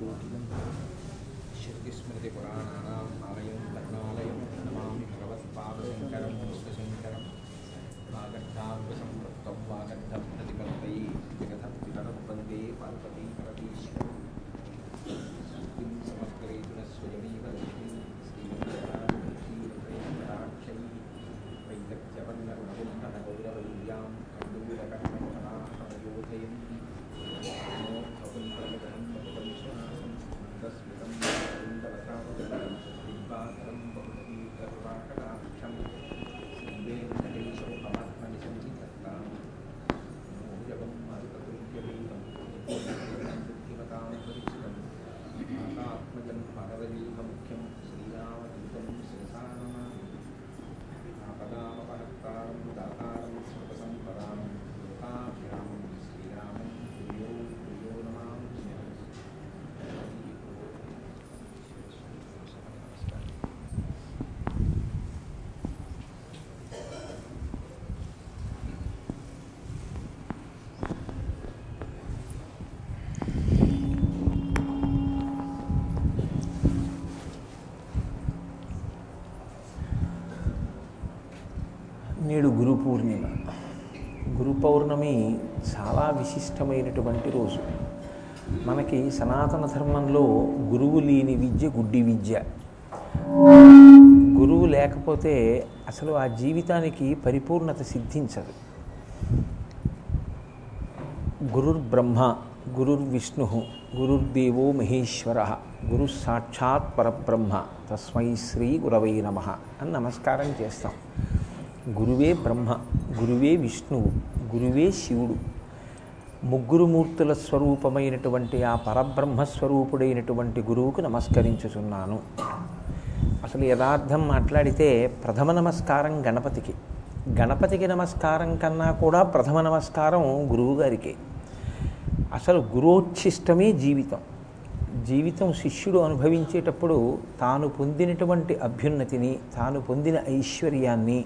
श्रुतिस्मृतिपुराणानाम् श्रुतिस्मृतिपुराणानाम् నేడు గురు పూర్ణిమ. గురు పౌర్ణమి చాలా విశిష్టమైనటువంటి రోజు. మనకి సనాతన ధర్మంలో గురువు లేని విద్య గుడ్డి విద్య. గురువు లేకపోతే అసలు ఆ జీవితానికి పరిపూర్ణత సిద్ధించదు. గురుర్బ్రహ్మ గురుర్విష్ణు గురుర్దేవో మహేశ్వర గురు సాక్షాత్ పరబ్రహ్మ తస్మై శ్రీ గురవై నమ అని నమస్కారం చేస్తాం. గురువే బ్రహ్మ గురువే విష్ణువు గురువే శివుడు. ముగ్గురు మూర్తుల స్వరూపమైనటువంటి ఆ పరబ్రహ్మ స్వరూపుడైనటువంటి గురువుకు నమస్కరించుచున్నాను. అసలు యథార్థం మాట్లాడితే ప్రథమ నమస్కారం గణపతికి. గణపతికి నమస్కారం కన్నా కూడా ప్రథమ నమస్కారం గురువుగారికి అసలు గురోచ్ఛిష్టమే జీవితం. జీవితం శిష్యుడు అనుభవించేటప్పుడు తాను పొందినటువంటి అభ్యున్నతిని తాను పొందిన ఐశ్వర్యాన్ని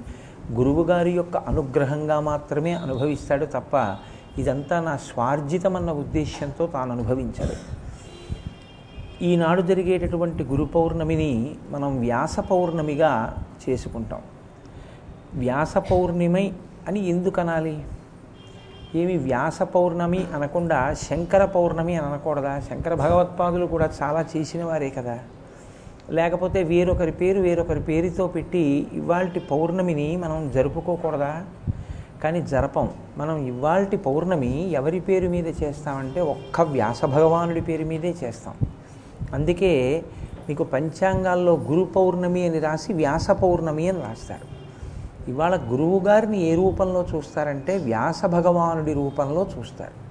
గురువుగారి యొక్క అనుగ్రహంగా మాత్రమే అనుభవిస్తాడు తప్ప ఇదంతా నా స్వార్జితమన్న ఉద్దేశ్యంతో తాను అనుభవించాడు ఈనాడు జరిగేటటువంటి గురు పౌర్ణమిని మనం వ్యాస పౌర్ణమిగా చేసుకుంటాం. వ్యాస పౌర్ణిమై అని ఎందుకు అనాలి ఏమి వ్యాస పౌర్ణమి అనకుండా శంకర పౌర్ణమి అని అనకూడదా? శంకర భగవత్పాదులు కూడా చాలా చేసిన వారే కదా. లేకపోతే వేరొకరి పేరు వేరొకరి పేరుతో పెట్టి ఇవాళ పౌర్ణమిని మనం జరుపుకోకూడదా? కానీ జరపం. మనం ఇవాళ పౌర్ణమి ఎవరి పేరు మీద చేస్తామంటే ఒక్క వ్యాస భగవానుడి పేరు మీదే చేస్తాం. అందుకే మీకు పంచాంగాల్లో గురు పౌర్ణమి అని రాసి వ్యాస పౌర్ణమి అని రాస్తారు. ఇవాళ గురువు గారిని ఏ రూపంలో చూస్తారంటే వ్యాస భగవానుడి రూపంలో చూస్తారు.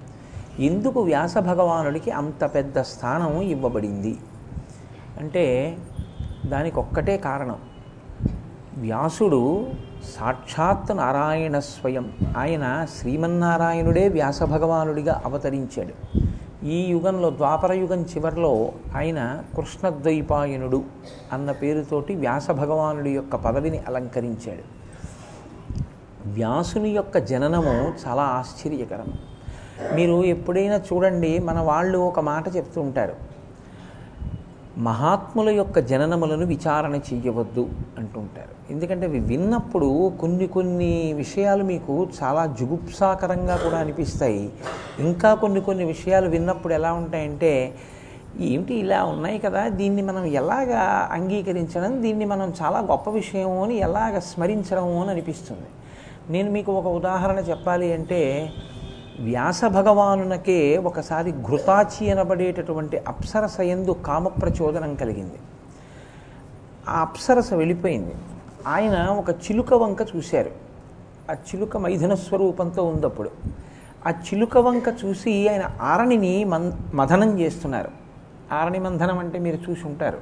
ఎందుకు వ్యాస భగవానుడికి అంత పెద్ద స్థానం ఇవ్వబడింది? అంటే దానికి ఒక్కటే కారణం. వ్యాసుడు సాక్షాత్ నారాయణ స్వయం. ఆయన శ్రీమన్నారాయణుడే వ్యాస భగవానుడిగా అవతరించాడు. ఈ యుగంలో ద్వాపర యుగం చివరిలో ఆయన కృష్ణద్వైపాయనుడు అన్న పేరుతోటి వ్యాస భగవానుడి యొక్క పదవిని అలంకరించాడు. వ్యాసుని యొక్క జననము చాలా ఆశ్చర్యకరం. మీరు ఎప్పుడైనా చూడండి మన వాళ్ళు ఒక మాట చెప్తుంటారు. మహాత్ముల యొక్క జననములను విచారణ చేయవద్దు అంటుంటారు. ఎందుకంటే అవి విన్నప్పుడు కొన్ని కొన్ని విషయాలు మీకు చాలా జుగుప్సాకరంగా కూడా అనిపిస్తాయి. ఇంకా కొన్ని కొన్ని విషయాలు విన్నప్పుడు ఎలా ఉంటాయంటే ఏమిటి ఇలా ఉన్నాయి కదా దీన్ని మనం ఎలాగా అంగీకరించడం దీన్ని మనం చాలా గొప్ప విషయము అని ఎలాగ స్మరించడం అని అనిపిస్తుంది. నేను మీకు ఒక ఉదాహరణ చెప్పాలి అంటే వ్యాస భగవానునకే ఒకసారి ఘృతాచి అనబడేటటువంటి అప్సరస ఎందు కామప్రచోదనం కలిగింది. ఆ అప్సరస వెళ్ళిపోయింది. ఆయన ఒక చిలుక వంక చూశారు. ఆ చిలుక మైథున స్వరూపంతో ఉందప్పుడు. ఆ చిలుక వంక చూసి ఆయన ఆరణిని మన్ మథనం చేస్తున్నారు. ఆరణి మంథనం అంటే మీరు చూసి ఉంటారు.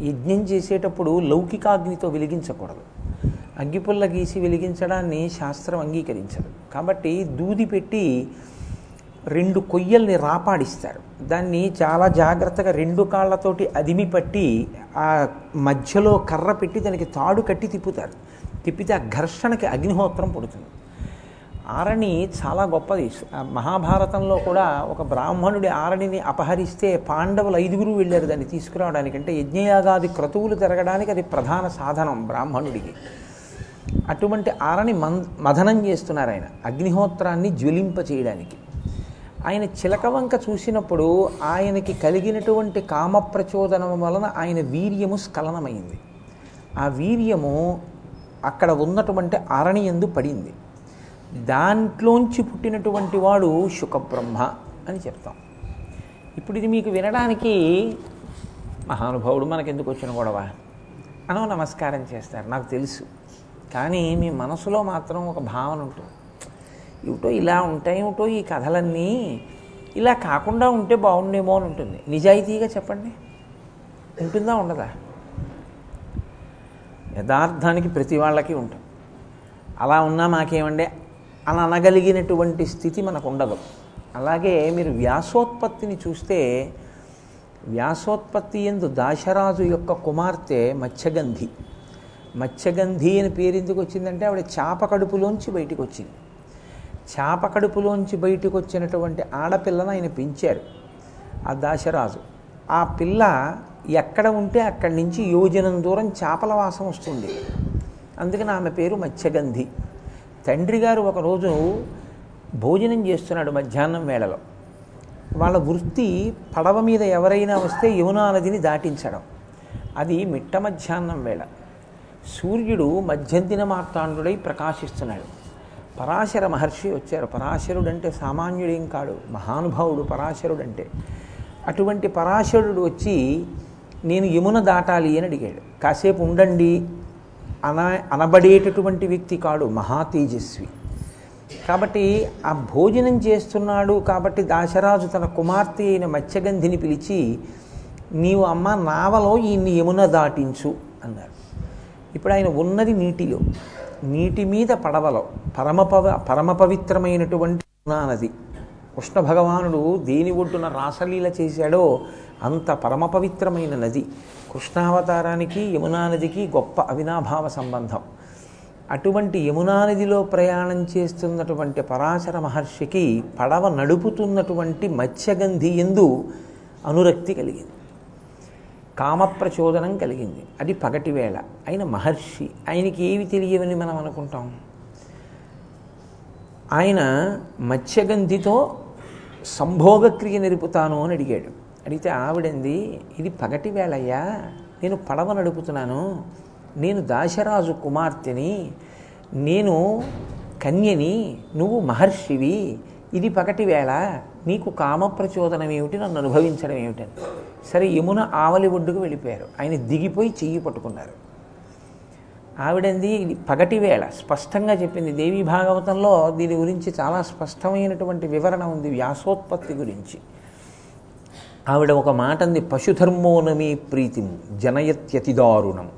యజ్ఞం చేసేటప్పుడు లౌకికాగ్నితో వెలిగించకూడదు. అగ్గిపుల్ల గీసి వెలిగించడాన్ని శాస్త్రం అంగీకరించదు. కాబట్టి దూది పెట్టి రెండు కొయ్యల్ని రాపాడిస్తారు. దాన్ని చాలా జాగ్రత్తగా రెండు కాళ్ళతోటి అదిమి పట్టి ఆ మధ్యలో కర్ర పెట్టి దానికి తాడు కట్టి తిప్పుతారు. తిప్పితే ఆ ఘర్షణకి అగ్నిహోత్రం పుడుతుంది. ఆరణి చాలా గొప్పది. మహాభారతంలో కూడా ఒక బ్రాహ్మణుడి ఆరణిని అపహరిస్తే పాండవులు ఐదుగురు వెళ్ళారు దాన్ని తీసుకురావడానికి అంటే యజ్ఞయాగాది క్రతువులు జరగడానికి అది ప్రధాన సాధనం బ్రాహ్మణుడికి. అటువంటి ఆరని మన్ మథనం చేస్తున్నారు ఆయన. అగ్నిహోత్రాన్ని జ్వలింప చేయడానికి. ఆయన చిలకవంక చూసినప్పుడు ఆయనకి కలిగినటువంటి కామ ప్రచోదనం వలన ఆయన వీర్యము స్ఖలనమైంది. ఆ వీర్యము అక్కడ ఉన్నటువంటి అరణి ఎందు పడింది. దాంట్లోంచి పుట్టినటువంటి వాడు శుకబ్రహ్మ అని చెప్తాం. ఇప్పుడు ఇది మీకు వినడానికి మహానుభావుడు మనకెందుకు వచ్చిన గొడవ? అనో నమస్కారం చేస్తారు నాకు తెలుసు. కానీ మీ మనసులో మాత్రం ఒక భావన ఉంటుంది. ఏమిటో ఇలా ఉంటాయి ఈ కథలన్నీ ఇలా కాకుండా ఉంటే బాగుండేమో అని ఉంటుంది. నిజాయితీగా చెప్పండి. ఉంటుందా ఉండదా? యథార్థానికి ప్రతి వాళ్ళకి ఉంటుంది. అలా ఉన్నా మాకేమండి? అని అనగలిగినటువంటి స్థితి మనకు ఉండదు అలాగే మీరు వ్యాసోత్పత్తిని చూస్తే వ్యాసోత్పత్తి ఎందు దాశరాజు యొక్క కుమార్తె మత్స్యగంధి. మత్స్యగంధి అని పేరు ఎందుకు వచ్చిందంటే ఆవిడ చేప కడుపులోంచి బయటకు వచ్చింది. చేప కడుపులోంచి బయటకు వచ్చినటువంటి ఆడపిల్లను ఆయన పెంచారు. ఆ దాశరాజు. ఆ పిల్ల ఎక్కడ ఉంటే అక్కడి నుంచి యోజనం దూరం చేపల వాసం వస్తుంది. అందుకని ఆమె పేరు మత్స్యగంధి. తండ్రి గారు ఒకరోజు భోజనం చేస్తున్నాడు మధ్యాహ్నం వేళలో. వాళ్ళ వృత్తి పడవ మీద ఎవరైనా వస్తే యమునా నదిని దాటించడం. అది మిట్ట మధ్యాహ్నం వేళ. సూర్యుడు మధ్యంతిన మార్తాండుడై ప్రకాశిస్తున్నాడు. పరాశర మహర్షి వచ్చారు. పరాశరుడు అంటే సామాన్యుడేం కాడు మహానుభావుడు పరాశరుడు అంటే అటువంటి పరాశరుడు వచ్చి నేను యమున దాటాలి అని అడిగాడు. కాసేపు ఉండండి అన అనబడేటటువంటి వ్యక్తి కాడు మహా తేజస్వి కాబట్టి ఆ భోజనం చేస్తున్నాడు కాబట్టి దాశరాజు తన కుమార్తె అయిన మత్స్యగంధిని పిలిచి నీవు అమ్మ నావలో ఈయన్ని యమున దాటించు అన్నారు. ఇప్పుడు ఆయన ఉన్నది నీటిలో. నీటి మీద పడవలో. పరమపవ పరమపవిత్రమైనటువంటి పరమ పవిత్రమైనటువంటి యమునా నది కృష్ణ భగవానుడు దేని ఒడ్డున రాసలీల చేశాడో అంత పరమపవిత్రమైన నది. కృష్ణావతారానికి యమునా నదికి గొప్ప అవినాభావ సంబంధం. అటువంటి యమునా నదిలో ప్రయాణం చేస్తున్నటువంటి పరాశర మహర్షికి పడవ నడుపుతున్నటువంటి మత్స్యగంధి ఎందు అనురక్తి కలిగింది. కామప్రచోదనం కలిగింది. అది పగటి వేళ. ఆయన మహర్షి ఆయనకి ఏవి తెలియవని మనం అనుకుంటాం? ఆయన మత్స్యగంధితో సంభోగక్రియ నిలుపుతాను అని అడిగాడు. అడిగితే ఆవిడంది ఇది పగటి వేళయ్యా నేను పడవ నడుపుతున్నాను. నేను దాశరాజు కుమార్తెని నేను కన్యని నువ్వు మహర్షివి. ఇది పగటి వేళ. నీకు కామ ప్రచోదనం ఏమిటి? నన్ను అనుభవించడం ఏమిటని సరే యమున ఆవలి ఒడ్డుకు వెళ్ళిపోయారు. ఆయన దిగిపోయి చెయ్యి పట్టుకున్నారు. ఆవిడంది పగటి వేళ. స్పష్టంగా చెప్పింది దేవీ భాగవతంలో దీని గురించి చాలా స్పష్టమైనటువంటి వివరణ ఉంది వ్యాసోత్పత్తి గురించి. ఆవిడ ఒక మాట అంది పశుధర్మోనమీ ప్రీతిం జనయత్యతిదారుణం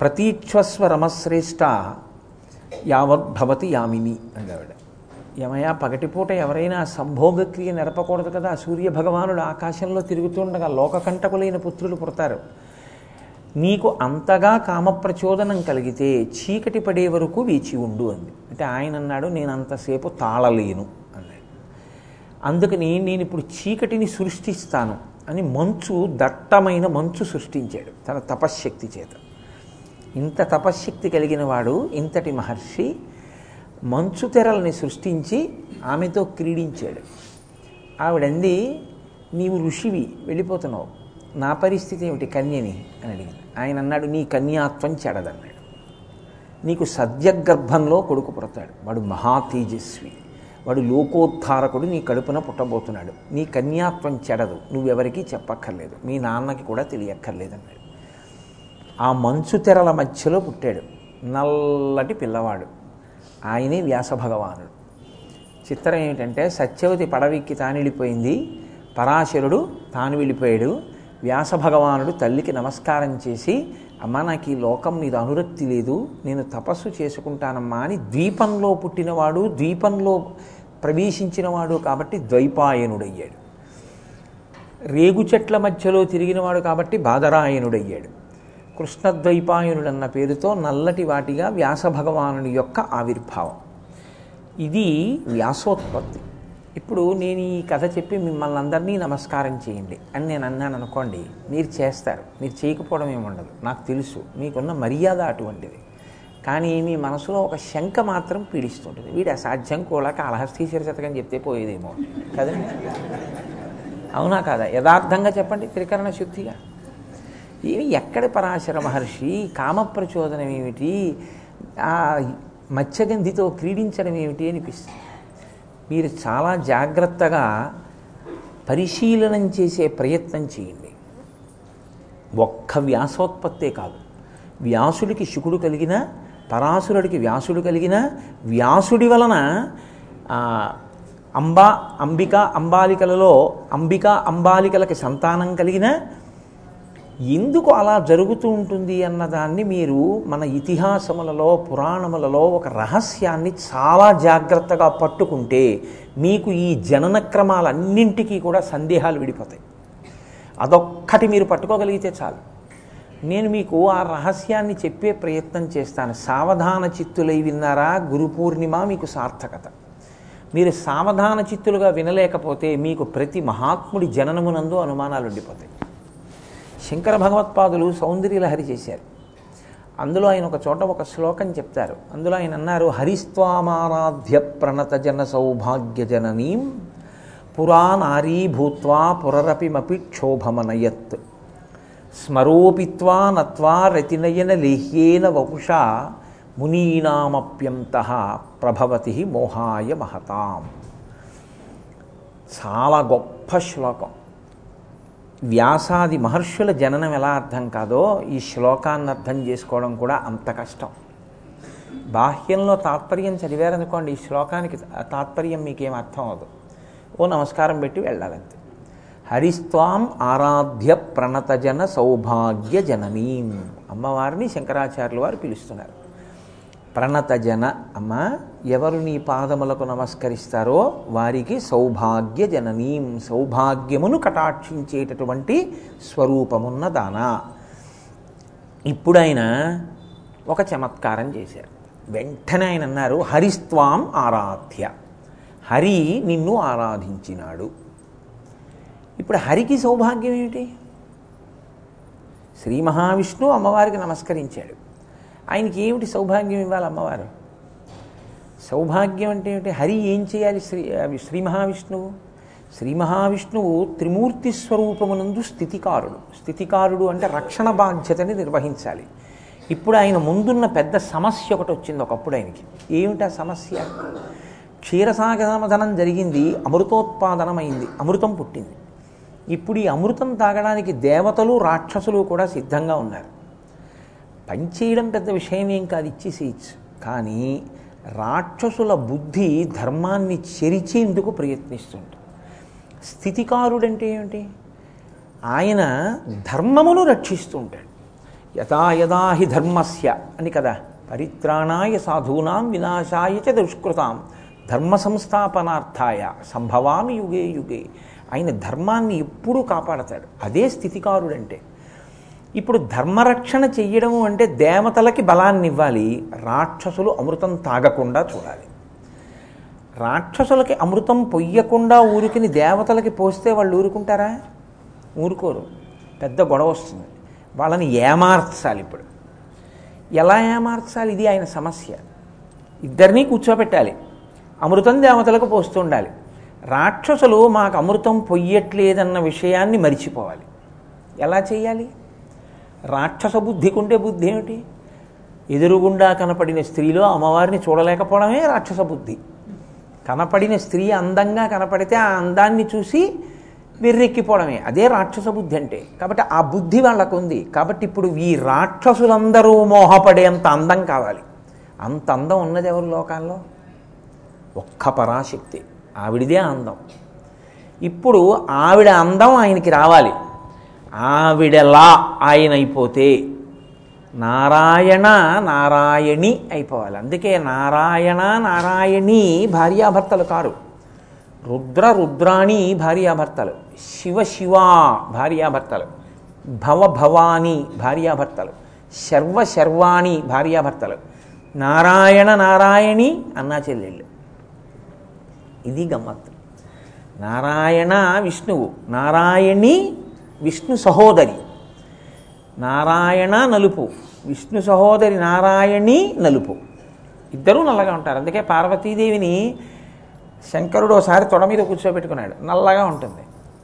ప్రతీక్షస్వ రమశ్రేష్ట యావద్భవతి యామిని అంది ఆవిడ. ఏమయ్యా పగటిపూట ఎవరైనా సంభోగక్రియ నెరపకూడదు కదా. సూర్య భగవానుడు ఆకాశంలో తిరుగుతుండగా లోకకంటకులైన పుత్రులు పుడతారు. నీకు అంతగా కామప్రచోదనం కలిగితే చీకటి పడే వరకు వేచి ఉండు అంది. అంటే ఆయన అన్నాడు నేను అంతసేపు తాళలేను అన్నాడు అందుకని నేను ఇప్పుడు చీకటిని సృష్టిస్తాను అని మంచు దట్టమైన మంచు సృష్టించాడు తన తపశ్శక్తి చేత. ఇంత తపశ్శక్తి కలిగిన వాడు ఇంతటి మహర్షి మంచు తెరల్ని సృష్టించి ఆమెతో క్రీడించాడు. ఆవిడంది నీవు ఋషివి వెళ్ళిపోతున్నావు. నా పరిస్థితి ఏమిటి కన్యని? అని అడిగింది. ఆయన అన్నాడు నీ కన్యాత్వం చెడదన్నాడు. నీకు సద్యగర్భంలో కొడుకు పుడతాడు. వాడు మహా తేజస్వి. వాడు లోకోద్ధారకుడు నీ కడుపున పుట్టబోతున్నాడు. నీ కన్యాత్వం చెడదు. నువ్వెవరికీ చెప్పక్కర్లేదు. మీ నాన్నకి కూడా తెలియక్కర్లేదన్నాడు. ఆ మంచు తెరల మధ్యలో పుట్టాడు. నల్లటి పిల్లవాడు. ఆయనే వ్యాస భగవానుడు చిత్రం ఏమిటంటే సత్యవతి పడవెక్కి తాను వెళ్ళిపోయింది. పరాశరుడు తాను వెళ్ళిపోయాడు. వ్యాస భగవానుడు తల్లికి నమస్కారం చేసి అమ్మ నాకు ఈ లోకం మీద అనురక్తి లేదు. నేను తపస్సు చేసుకుంటానమ్మా అని ద్వీపంలో పుట్టినవాడు ద్వీపంలో ప్రవేశించినవాడు కాబట్టి ద్వైపాయనుడయ్యాడు. రేగు చెట్ల మధ్యలో తిరిగినవాడు కాబట్టి బాదరాయనుడయ్యాడు కృష్ణద్వైపాయనుడన్న పేరుతో నల్లటి వాటిగా వ్యాస భగవానుడి యొక్క ఆవిర్భావం. ఇది వ్యాసోత్పత్తి. ఇప్పుడు నేను ఈ కథ చెప్పి మిమ్మల్ని అందరినీ నమస్కారం చేయండి అని నేను అన్నాను అనుకోండి మీరు చేస్తారు. మీరు చేయకపోవడం ఏముండదు నాకు తెలుసు మీకున్న మర్యాద అటువంటిది. కానీ మీ మనసులో ఒక శంక మాత్రం పీడిస్తుంటుంది. వీడు అసాధ్యం కూడా కాళహస్తీశ్వర శతకం చెప్తే పోయేదేమో. కదండి? అవునా కాదా? యథార్థంగా చెప్పండి త్రికరణ శుద్ధిగా. ఏమి ఎక్కడ పరాశర మహర్షి? కామ ప్రచోదనం ఏమిటి? ఆ మత్స్యగంధితో క్రీడించడం ఏమిటి అనిపిస్తుంది. మీరు చాలా జాగ్రత్తగా పరిశీలనం చేసే ప్రయత్నం చేయండి. ఒక్క వ్యాసోత్పత్తే కాదు. వ్యాసుడికి శుకుడు కలిగిన పరాశురుడికి వ్యాసుడు కలిగిన వ్యాసుడి వలన అంబా అంబిక అంబాలికలలో అంబిక అంబాలికలకి సంతానం కలిగిన ఎందుకు అలా జరుగుతూ ఉంటుంది అన్నదాన్ని మీరు మన ఇతిహాసములలో పురాణములలో ఒక రహస్యాన్ని చాలా జాగ్రత్తగా పట్టుకుంటే మీకు ఈ జనన క్రమాలన్నింటికీ కూడా సందేహాలు విడిపోతాయి. అదొక్కటి మీరు పట్టుకోగలిగితే చాలు. నేను మీకు ఆ రహస్యాన్ని చెప్పే ప్రయత్నం చేస్తాను. సావధాన చిత్తులై విన్నారా? గురు పూర్ణిమ మీకు సార్థకత. మీరు సావధాన చిత్తులుగా వినలేకపోతే మీకు ప్రతి మహాత్ముడి జననమునందు అనుమానాలు ఉండిపోతాయి శంకర భగవత్పాదులు సౌందర్యలహరి చేశారు. అందులో ఆయన ఒక చోట ఒక శ్లోకం చెప్తారు. అందులో ఆయన అన్నారు హరిస్వామారాధ్య ప్రణత జన సౌభాగ్య జననీం పురా నారీ భూత్వా పురరపిమపి క్షోభమనయత్. స్మరోపిత్వా నత్వా రతినయన లేహ్యేన వపుషా మునీనామప్యంత ప్రభవతి మోహాయ మహతాం. చాలా గొప్ప శ్లోకం. వ్యాసాది మహర్షుల జననం ఎలా అర్థం కాదో ఈ శ్లోకాన్ని అర్థం చేసుకోవడం కూడా అంత కష్టం. బాహ్యంలో తాత్పర్యం చదివారనుకోండి ఈ శ్లోకానికి తాత్పర్యం మీకేం అర్థం అవదు ఓ నమస్కారం పెట్టి వెళ్ళాలంతే. హరిస్వాం ఆరాధ్య ప్రణతజన సౌభాగ్య జననీం. అమ్మవారిని శంకరాచార్యుల వారు పిలుస్తున్నారు. ప్రణతజన అమ్మ ఎవరు నీ పాదములకు నమస్కరిస్తారో వారికి సౌభాగ్య జననీం సౌభాగ్యమును కటాక్షించేటటువంటి స్వరూపమున్న దానా. ఇప్పుడు ఆయన ఒక చమత్కారం చేశారు. వెంటనే ఆయన అన్నారు హరిస్త్వాం ఆరాధ్య హరి నిన్ను ఆరాధించినాడు. ఇప్పుడు హరికి సౌభాగ్యం ఏమిటి? శ్రీ మహావిష్ణువు అమ్మవారికి నమస్కరించాడు. ఆయనకి ఏమిటి సౌభాగ్యం ఇవ్వాలి అమ్మవారు? సౌభాగ్యం అంటే ఏమిటి? హరి ఏం చేయాలి శ్రీ అవి శ్రీ మహావిష్ణువు? శ్రీ మహావిష్ణువు త్రిమూర్తి స్వరూపమునందు స్థితికారుడు. స్థితికారుడు అంటే రక్షణ బాధ్యతని నిర్వహించాలి. ఇప్పుడు ఆయన ముందున్న పెద్ద సమస్య ఒకటి వచ్చింది ఒకప్పుడు ఆయనకి. ఏమిటి ఆ సమస్య? క్షీరసాగమధనం జరిగింది అమృతోత్పాదనమైంది అమృతం పుట్టింది. ఇప్పుడు ఈ అమృతం తాగడానికి దేవతలు రాక్షసులు కూడా సిద్ధంగా ఉన్నారు. పనిచేయడం పెద్ద విషయం ఏం కాదు ఇచ్చేసేయచ్చు కానీ రాక్షసుల బుద్ధి ధర్మాన్ని చెరిచేందుకు ప్రయత్నిస్తుంటుంది. స్థితికారుడంటే ఏమిటి? ఆయన ధర్మమును రక్షిస్తూ ఉంటాడు. యథా యదా హి ధర్మస్య అని కదా. పరిత్రాణాయ సాధూనాం వినాశాయ చ దుష్కృతాం. ధర్మ సంస్థాపనార్థాయ సంభవామి యుగే యుగే. ఆయన ధర్మాన్ని ఎప్పుడూ కాపాడతాడు. అదే స్థితికారుడంటే. ఇప్పుడు ధర్మరక్షణ చెయ్యడము అంటే దేవతలకి బలాన్ని ఇవ్వాలి రాక్షసులు అమృతం తాగకుండా చూడాలి. రాక్షసులకి అమృతం పొయ్యకుండా ఊరికిని దేవతలకి పోస్తే వాళ్ళు ఊరుకుంటారా? ఊరుకోరు. పెద్ద గొడవ వస్తుంది. వాళ్ళని ఏమార్చాలి ఇప్పుడు. ఎలా ఏమార్చాలి? ఇది ఆయన సమస్య. ఇద్దరినీ కూర్చోబెట్టాలి అమృతం దేవతలకు పోస్తుండాలి రాక్షసులు మాకు అమృతం పొయ్యట్లేదన్న విషయాన్ని మరిచిపోవాలి. ఎలా చేయాలి రాక్షస బుద్ధికుంటే బుద్ధి ఏమిటి? ఎదురుగుండా కనపడిన స్త్రీలో అమ్మవారిని చూడలేకపోవడమే రాక్షస బుద్ధి. కనపడిన స్త్రీ అందంగా కనపడితే ఆ అందాన్ని చూసి వెర్రెక్కిపోవడమే. అదే రాక్షస బుద్ధి అంటే. కాబట్టి ఆ బుద్ధి వాళ్ళకు ఉంది కాబట్టి ఇప్పుడు ఈ రాక్షసులందరూ మోహపడేంత అందం కావాలి. అంత అందం ఉన్నది ఎవరు లోకాల్లో? ఒక్క పరాశక్తి. ఆవిడిదే అందం. ఇప్పుడు ఆవిడ అందం ఆయనకి రావాలి. ఆవిడలా ఆయన అయిపోతే నారాయణ నారాయణి అయిపోవాలి. అందుకే నారాయణ నారాయణి భార్యాభర్తలు కారు. రుద్ర రుద్రాణి భార్యాభర్తలు. శివ శివ భార్యాభర్తలు. భవ భవాని భార్యాభర్తలు. శర్వ శర్వాణి భార్యాభర్తలు. నారాయణ నారాయణి అన్నా చెల్లెళ్ళు. ఇది గమ్మత్తు. నారాయణ విష్ణువు. నారాయణి విష్ణు సహోదరి. నారాయణ నలుపు. విష్ణు సహోదరి నారాయణి నలుపు. ఇద్దరూ నల్లగా ఉంటారు. అందుకే పార్వతీదేవిని శంకరుడు ఒకసారి తొడ మీద కూర్చోబెట్టుకున్నాడు. నల్లగా ఉంటుంది.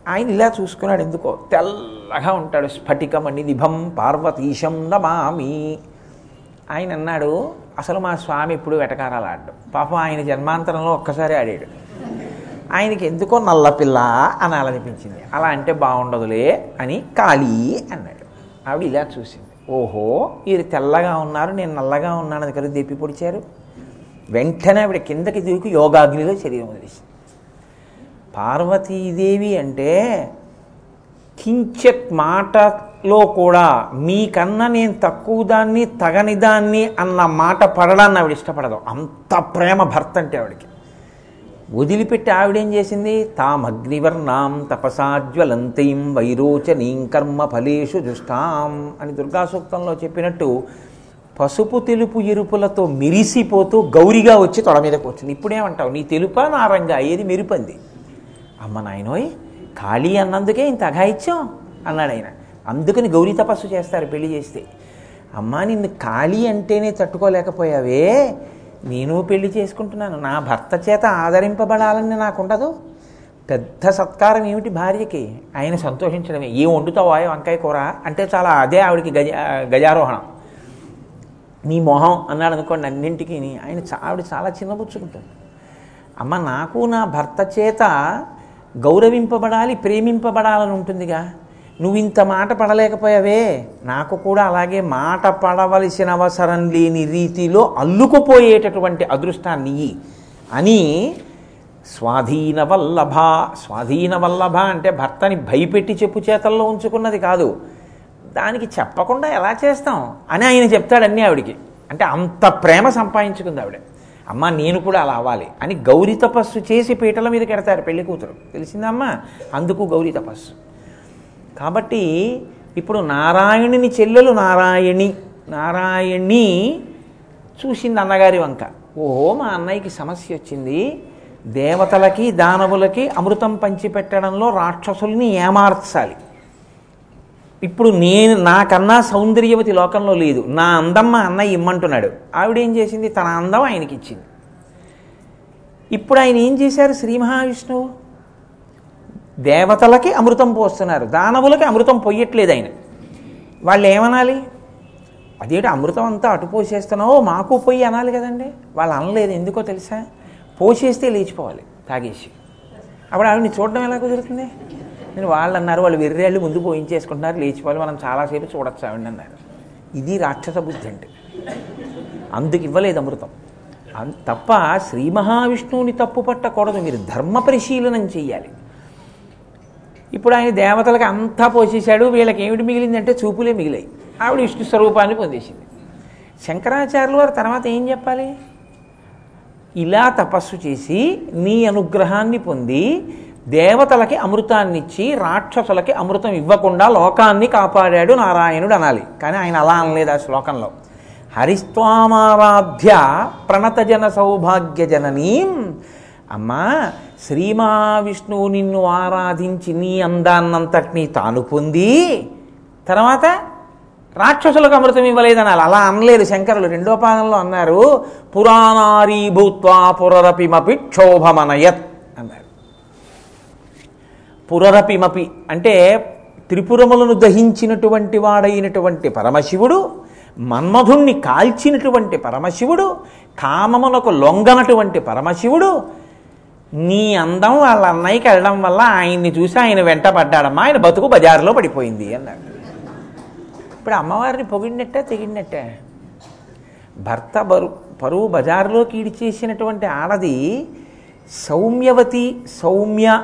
ఆయన ఇలా చూసుకున్నాడు ఎందుకో. తెల్లగా ఉంటాడు. స్ఫటికమణి నిభం పార్వతీశం నమామి. ఆయన అన్నాడు అసలు మా స్వామి ఇప్పుడు వెటకారాలు ఆడడం. పాపం ఆయన జన్మాంతరంలో ఒక్కసారి ఆడాడు. ఆయనకి ఎందుకో నల్లపిల్ల అనాలనిపించింది అలా అంటే బాగుండదులే అని కాళీ అన్నాడు. ఆవిడ ఇలా చూసింది. ఓహో వీరు తెల్లగా ఉన్నారు నేను నల్లగా ఉన్నానని కదా దెప్పి పొడిచారు. వెంటనే ఆవిడ కిందకి దూకి యోగాగ్నిలో శరీరం వదిలేసింది. పార్వతీదేవి అంటే కించెత్ మాటలో కూడా మీకన్నా నేను తక్కువ దాన్ని తగని దాన్ని అన్న మాట పడడాన్ని ఆవిడ ఇష్టపడదు. అంత ప్రేమ భర్త అంటే ఆవిడకి. వదిలిపెట్టి ఆవిడేం చేసింది? తామగ్నివర్ణాం తపసాజ్వలంతీం వైరోచనీం కర్మ ఫలేషు దుష్టాం అని దుర్గాసూక్తంలో చెప్పినట్టు పసుపు తెలుపు ఎరుపులతో మెరిసిపోతూ గౌరిగా వచ్చి తొడ మీద కూర్చుంది. ఇప్పుడేమంటావు? నీ తెలుపా నారంగా? ఏది మెరుపంది? అమ్మ నాయనోయ్ ఖాళీ అన్నందుకే ఇంత అఘాయిత్యం? అన్నాడు ఆయన. అందుకని గౌరీ తపస్సు చేస్తారు పెళ్ళి చేస్తే. అమ్మా నిన్ను ఖాళీ అంటేనే తట్టుకోలేకపోయావే. నేను పెళ్ళి చేసుకుంటున్నాను. నా భర్త చేత ఆదరింపబడాలని నాకుండదు. పెద్ద సత్కారం ఏమిటి భార్యకి? ఆయన సంతోషించడమే. ఏం వండుతావా వంకాయ కూర అంటే చాలా అదే ఆవిడకి గజ గజారోహణం. నీ మొహం అన్నాడు అనుకోండి అన్నింటికి ఆయన చా- ఆవిడ చాలా చిన్నబుచ్చుకుంటుంది అమ్మ నాకు నా భర్త చేత గౌరవింపబడాలి ప్రేమింపబడాలని ఉంటుందిగా. నువ్వు ఇంత మాట పడలేకపోయావే. నాకు కూడా అలాగే మాట పడవలసిన అవసరం లేని రీతిలో అల్లుకుపోయేటటువంటి అదృష్టాన్ని అని స్వాధీన వల్లభ స్వాధీన వల్లభ అంటే భర్తని భయపెట్టి చెప్పు చేతల్లో ఉంచుకున్నది కాదు. దానికి చెప్పకుండా ఎలా చేస్తాం? అని ఆయన చెప్తాడన్నీ ఆవిడికి. అంటే అంత ప్రేమ సంపాదించుకుంది ఆవిడ. అమ్మ నేను కూడా అలా అవ్వాలి అని గౌరీ తపస్సు చేసి పీటల మీద కెడతారు పెళ్ళి కూతురు. తెలిసిందమ్మా అందుకు గౌరీ తపస్సు. కాబట్టి ఇప్పుడు నారాయణుని చెల్లెలు నారాయణి నారాయణి చూసింది అన్నగారి వంక. ఓహో మా అన్నయ్యకి సమస్య వచ్చింది. దేవతలకి దానవులకి అమృతం పంచిపెట్టడంలో రాక్షసుల్ని ఏమార్చాలి? ఇప్పుడు నేను నాకన్నా సౌందర్యవతి లోకంలో లేదు. నా అందం మా అన్నయ్య ఇమ్మంటున్నాడు. ఆవిడ ఏం చేసింది? తన అందం ఆయనకి ఇచ్చింది ఇప్పుడు ఆయన ఏం చేశారు శ్రీ మహావిష్ణువు? దేవతలకి అమృతం పోస్తున్నారు. దానవులకి అమృతం పొయ్యట్లేదు ఆయన. వాళ్ళు ఏమనాలి? అదేంటి అమృతం అంతా అటు పోసేస్తున్నావు మాకు పోయి అనాలి కదండి. వాళ్ళు అనలేదు. ఎందుకో తెలుసా? పోసేస్తే లేచిపోవాలి తాగేసి. అప్పుడు ఆవిడని చూడడం ఎలా కుదురుతుంది? నేను వాళ్ళు అన్నారు వాళ్ళు వెర్రేళ్ళు ముందు పోయించేసుకుంటున్నారు లేచిపోవాలి. మనం చాలాసేపు చూడొచ్చు ఆవిడ అన్నారు. ఇది రాక్షస బుద్ధి అంటే. అందుకు ఇవ్వలేదు అమృతం. తప్ప శ్రీ మహావిష్ణువుని తప్పు పట్టకూడదు మీరు ధర్మ పరిశీలనం చేయాలి ఇప్పుడు ఆయన దేవతలకు అంతా పోసేశాడు వీళ్ళకి ఏమిటి మిగిలిందంటే చూపులే మిగిలాయి. ఆవిడ విష్ణు స్వరూపాన్ని పొందేసింది. శంకరాచార్యులు వారు తర్వాత ఏం చెప్పాలి? ఇలా తపస్సు చేసి నీ అనుగ్రహాన్ని పొంది దేవతలకి అమృతాన్నిచ్చి రాక్షసులకి అమృతం ఇవ్వకుండా లోకాన్ని కాపాడాడు నారాయణుడు అనాలి. కానీ ఆయన అలా అనలేదు ఆ శ్లోకంలో. హరిస్వామారాధ్య ప్రణతజన సౌభాగ్య జననీం అమ్మా శ్రీమా విష్ణువు నిన్ను ఆరాధించి నీ అందాన్నంతటినీ తాను పొంది తర్వాత రాక్షసులకు అమృతం ఇవ్వలేదని అలా అనలేదు శంకరులు. రెండో పాదంలో అన్నారు పురాణారీ భూత్వా పురరపిమపి క్షోభమనయత్ అన్నారు. పురరపిమపి అంటే త్రిపురములను దహించినటువంటి వాడైనటువంటి పరమశివుడు మన్మధుణ్ణి కాల్చినటువంటి పరమశివుడు కామమునకు లొంగనటువంటి పరమశివుడు నీ అందం వాళ్ళ అన్నయ్యకి వెళ్ళడం వల్ల ఆయన్ని చూసి ఆయన వెంట పడ్డాడమ్మా. ఆయన బతుకు బజారులో పడిపోయింది అన్నాడు. ఇప్పుడు అమ్మవారిని పొగిడినట్టే తెగిడినట్టే. భర్త బరు పరువు బజారులోకి ఇడిచేసినటువంటి ఆడది సౌమ్యవతి సౌమ్య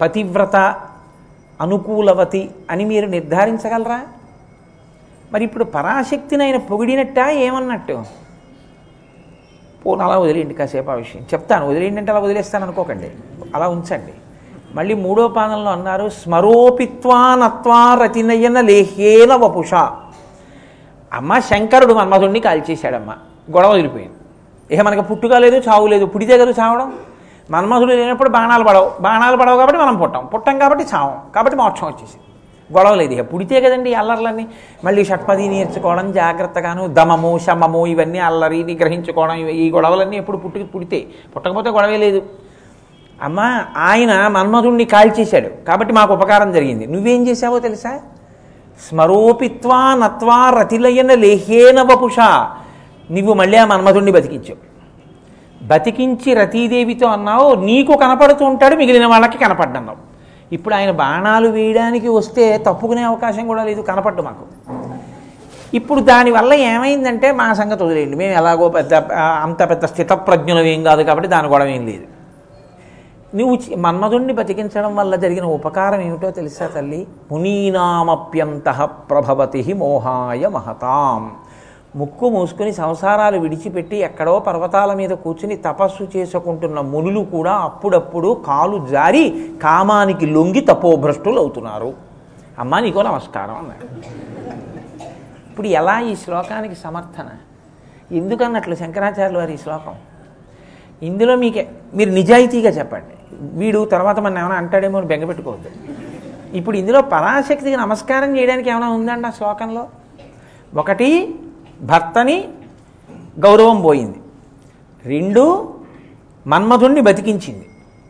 పతివ్రత అనుకూలవతి అని మీరు నిర్ధారించగలరా? మరి ఇప్పుడు పరాశక్తిని ఆయన పొగిడినట్టా? ఏమన్నట్టు? పోను అలా వదిలేయండి కాసేపు ఆ విషయం. చెప్తాను వదిలేయండి అంటే అలా వదిలేస్తాను అనుకోకండి. అలా ఉంచండి. మళ్ళీ మూడో పాదంలో అన్నారు స్మరోపిత్వా నత్వా రతినయన లేహేన వపుష. అమ్మ శంకరుడు మన్మధుడిని కాల్చేశాడమ్మ. గొడవ వదిలిపోయింది. ఇక మనకు పుట్టుక లేదు చావు లేదు. పుడితే కదా చావడం? మన్మధుడు లేనప్పుడు బాణాలు పడవు. బాణాలు పడవు కాబట్టి మనం పుట్టాం. పుట్టాం కాబట్టి చావం. కాబట్టి మోక్షం వచ్చేసింది. గొడవ లేదు. ఇక పుడితే కదండి ఈ అల్లర్లన్నీ. మళ్ళీ షట్పది నేర్చుకోవడం జాగ్రత్తగాను దమము శమము ఇవన్నీ అల్లరి నిగ్రహించుకోవడం ఈ గొడవలన్నీ ఎప్పుడు పుట్టి పుడితే. పుట్టకపోతే గొడవే లేదు. అమ్మ ఆయన మన్మధుణ్ణి కాల్చేశాడు. కాబట్టి మాకు ఉపకారం జరిగింది. నువ్వేం చేశావో తెలుసా? స్మరోపిత్వా నత్వా రతిలయన లేహేన వపుష. నువ్వు మళ్ళీ ఆ మన్మధుణ్ణి బతికించావు బతికించి రతీదేవితో అన్నావు నీకు కనపడుతూ ఉంటాడు మిగిలిన వాళ్ళకి కనపడ్డన్నావు. ఇప్పుడు ఆయన బాణాలు వేయడానికి వస్తే తప్పుకునే అవకాశం కూడా లేదు కనపడ్డు మాకు. ఇప్పుడు దానివల్ల ఏమైందంటే మా సంగతి వదిలేయండి. మేము ఎలాగో పెద్ద అంత పెద్ద స్థితప్రజ్ఞులం ఏం కాదు కాబట్టి దాని గొడవ ఏం లేదు. నువ్వు చి- మన్మధుణ్ణి బతికించడం వల్ల జరిగిన ఉపకారం ఏమిటో తెలుసా తల్లి? మునీనామప్యంత ప్రభవతి మోహాయ మహతాం. ముక్కు మూసుకుని సంసారాలు విడిచిపెట్టి ఎక్కడో పర్వతాల మీద కూర్చుని తపస్సు చేసుకుంటున్న మునులు కూడా అప్పుడప్పుడు కాలు జారి కామానికి లొంగి తపోభ్రష్టులు అవుతున్నారు అమ్మా నీకో నమస్కారం అన్నాడు ఇప్పుడు ఎలా ఈ శ్లోకానికి సమర్థన? ఎందుకన్నట్లు శంకరాచార్యులు వారి ఈ శ్లోకం? ఇందులో మీకే మీరు నిజాయితీగా చెప్పండి. వీడు తర్వాత మన ఏమైనా అంటాడేమో అని బెంగపెట్టుకోవద్దు ఇప్పుడు ఇందులో పరాశక్తికి నమస్కారం చేయడానికి ఏమైనా ఉందండి ఆ శ్లోకంలో? ఒకటి భర్తని గౌరవం పోయింది. రెండు మన్మధుణ్ణి బతికించింది.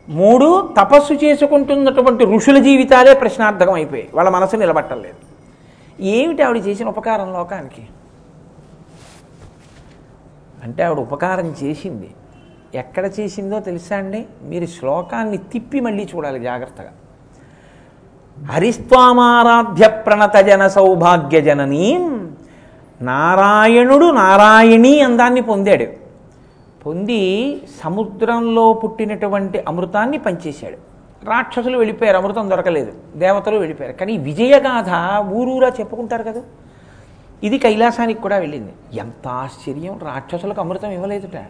మూడు తపస్సు చేసుకుంటున్నటువంటి ఋషుల జీవితాలే ప్రశ్నార్థకం అయిపోయాయి. వాళ్ళ మనసు నిలబట్టలేదు ఏమిటి ఆవిడ చేసిన ఉపకారం లోకానికి? అంటే ఆవిడ ఉపకారం చేసింది. ఎక్కడ చేసిందో తెలుసా అండి? మీరు శ్లోకాన్ని తిప్పి మళ్ళీ చూడాలి జాగ్రత్తగా. హరిస్వామారాధ్య ప్రణత జన సౌభాగ్య జననీ నారాయణుడు నారాయణీ అందాన్ని పొందాడు. పొంది సముద్రంలో పుట్టినటువంటి అమృతాన్ని పంచేశాడు. రాక్షసులు వెళ్ళిపోయారు అమృతం దొరకలేదు దేవతలు వెళ్ళిపోయారు. కానీ విజయగాథ ఊరూరా చెప్పుకుంటారు కదా. ఇది కైలాసానికి కూడా వెళ్ళింది. ఎంత ఆశ్చర్యం రాక్షసులకు అమృతం ఇవ్వలేదుట.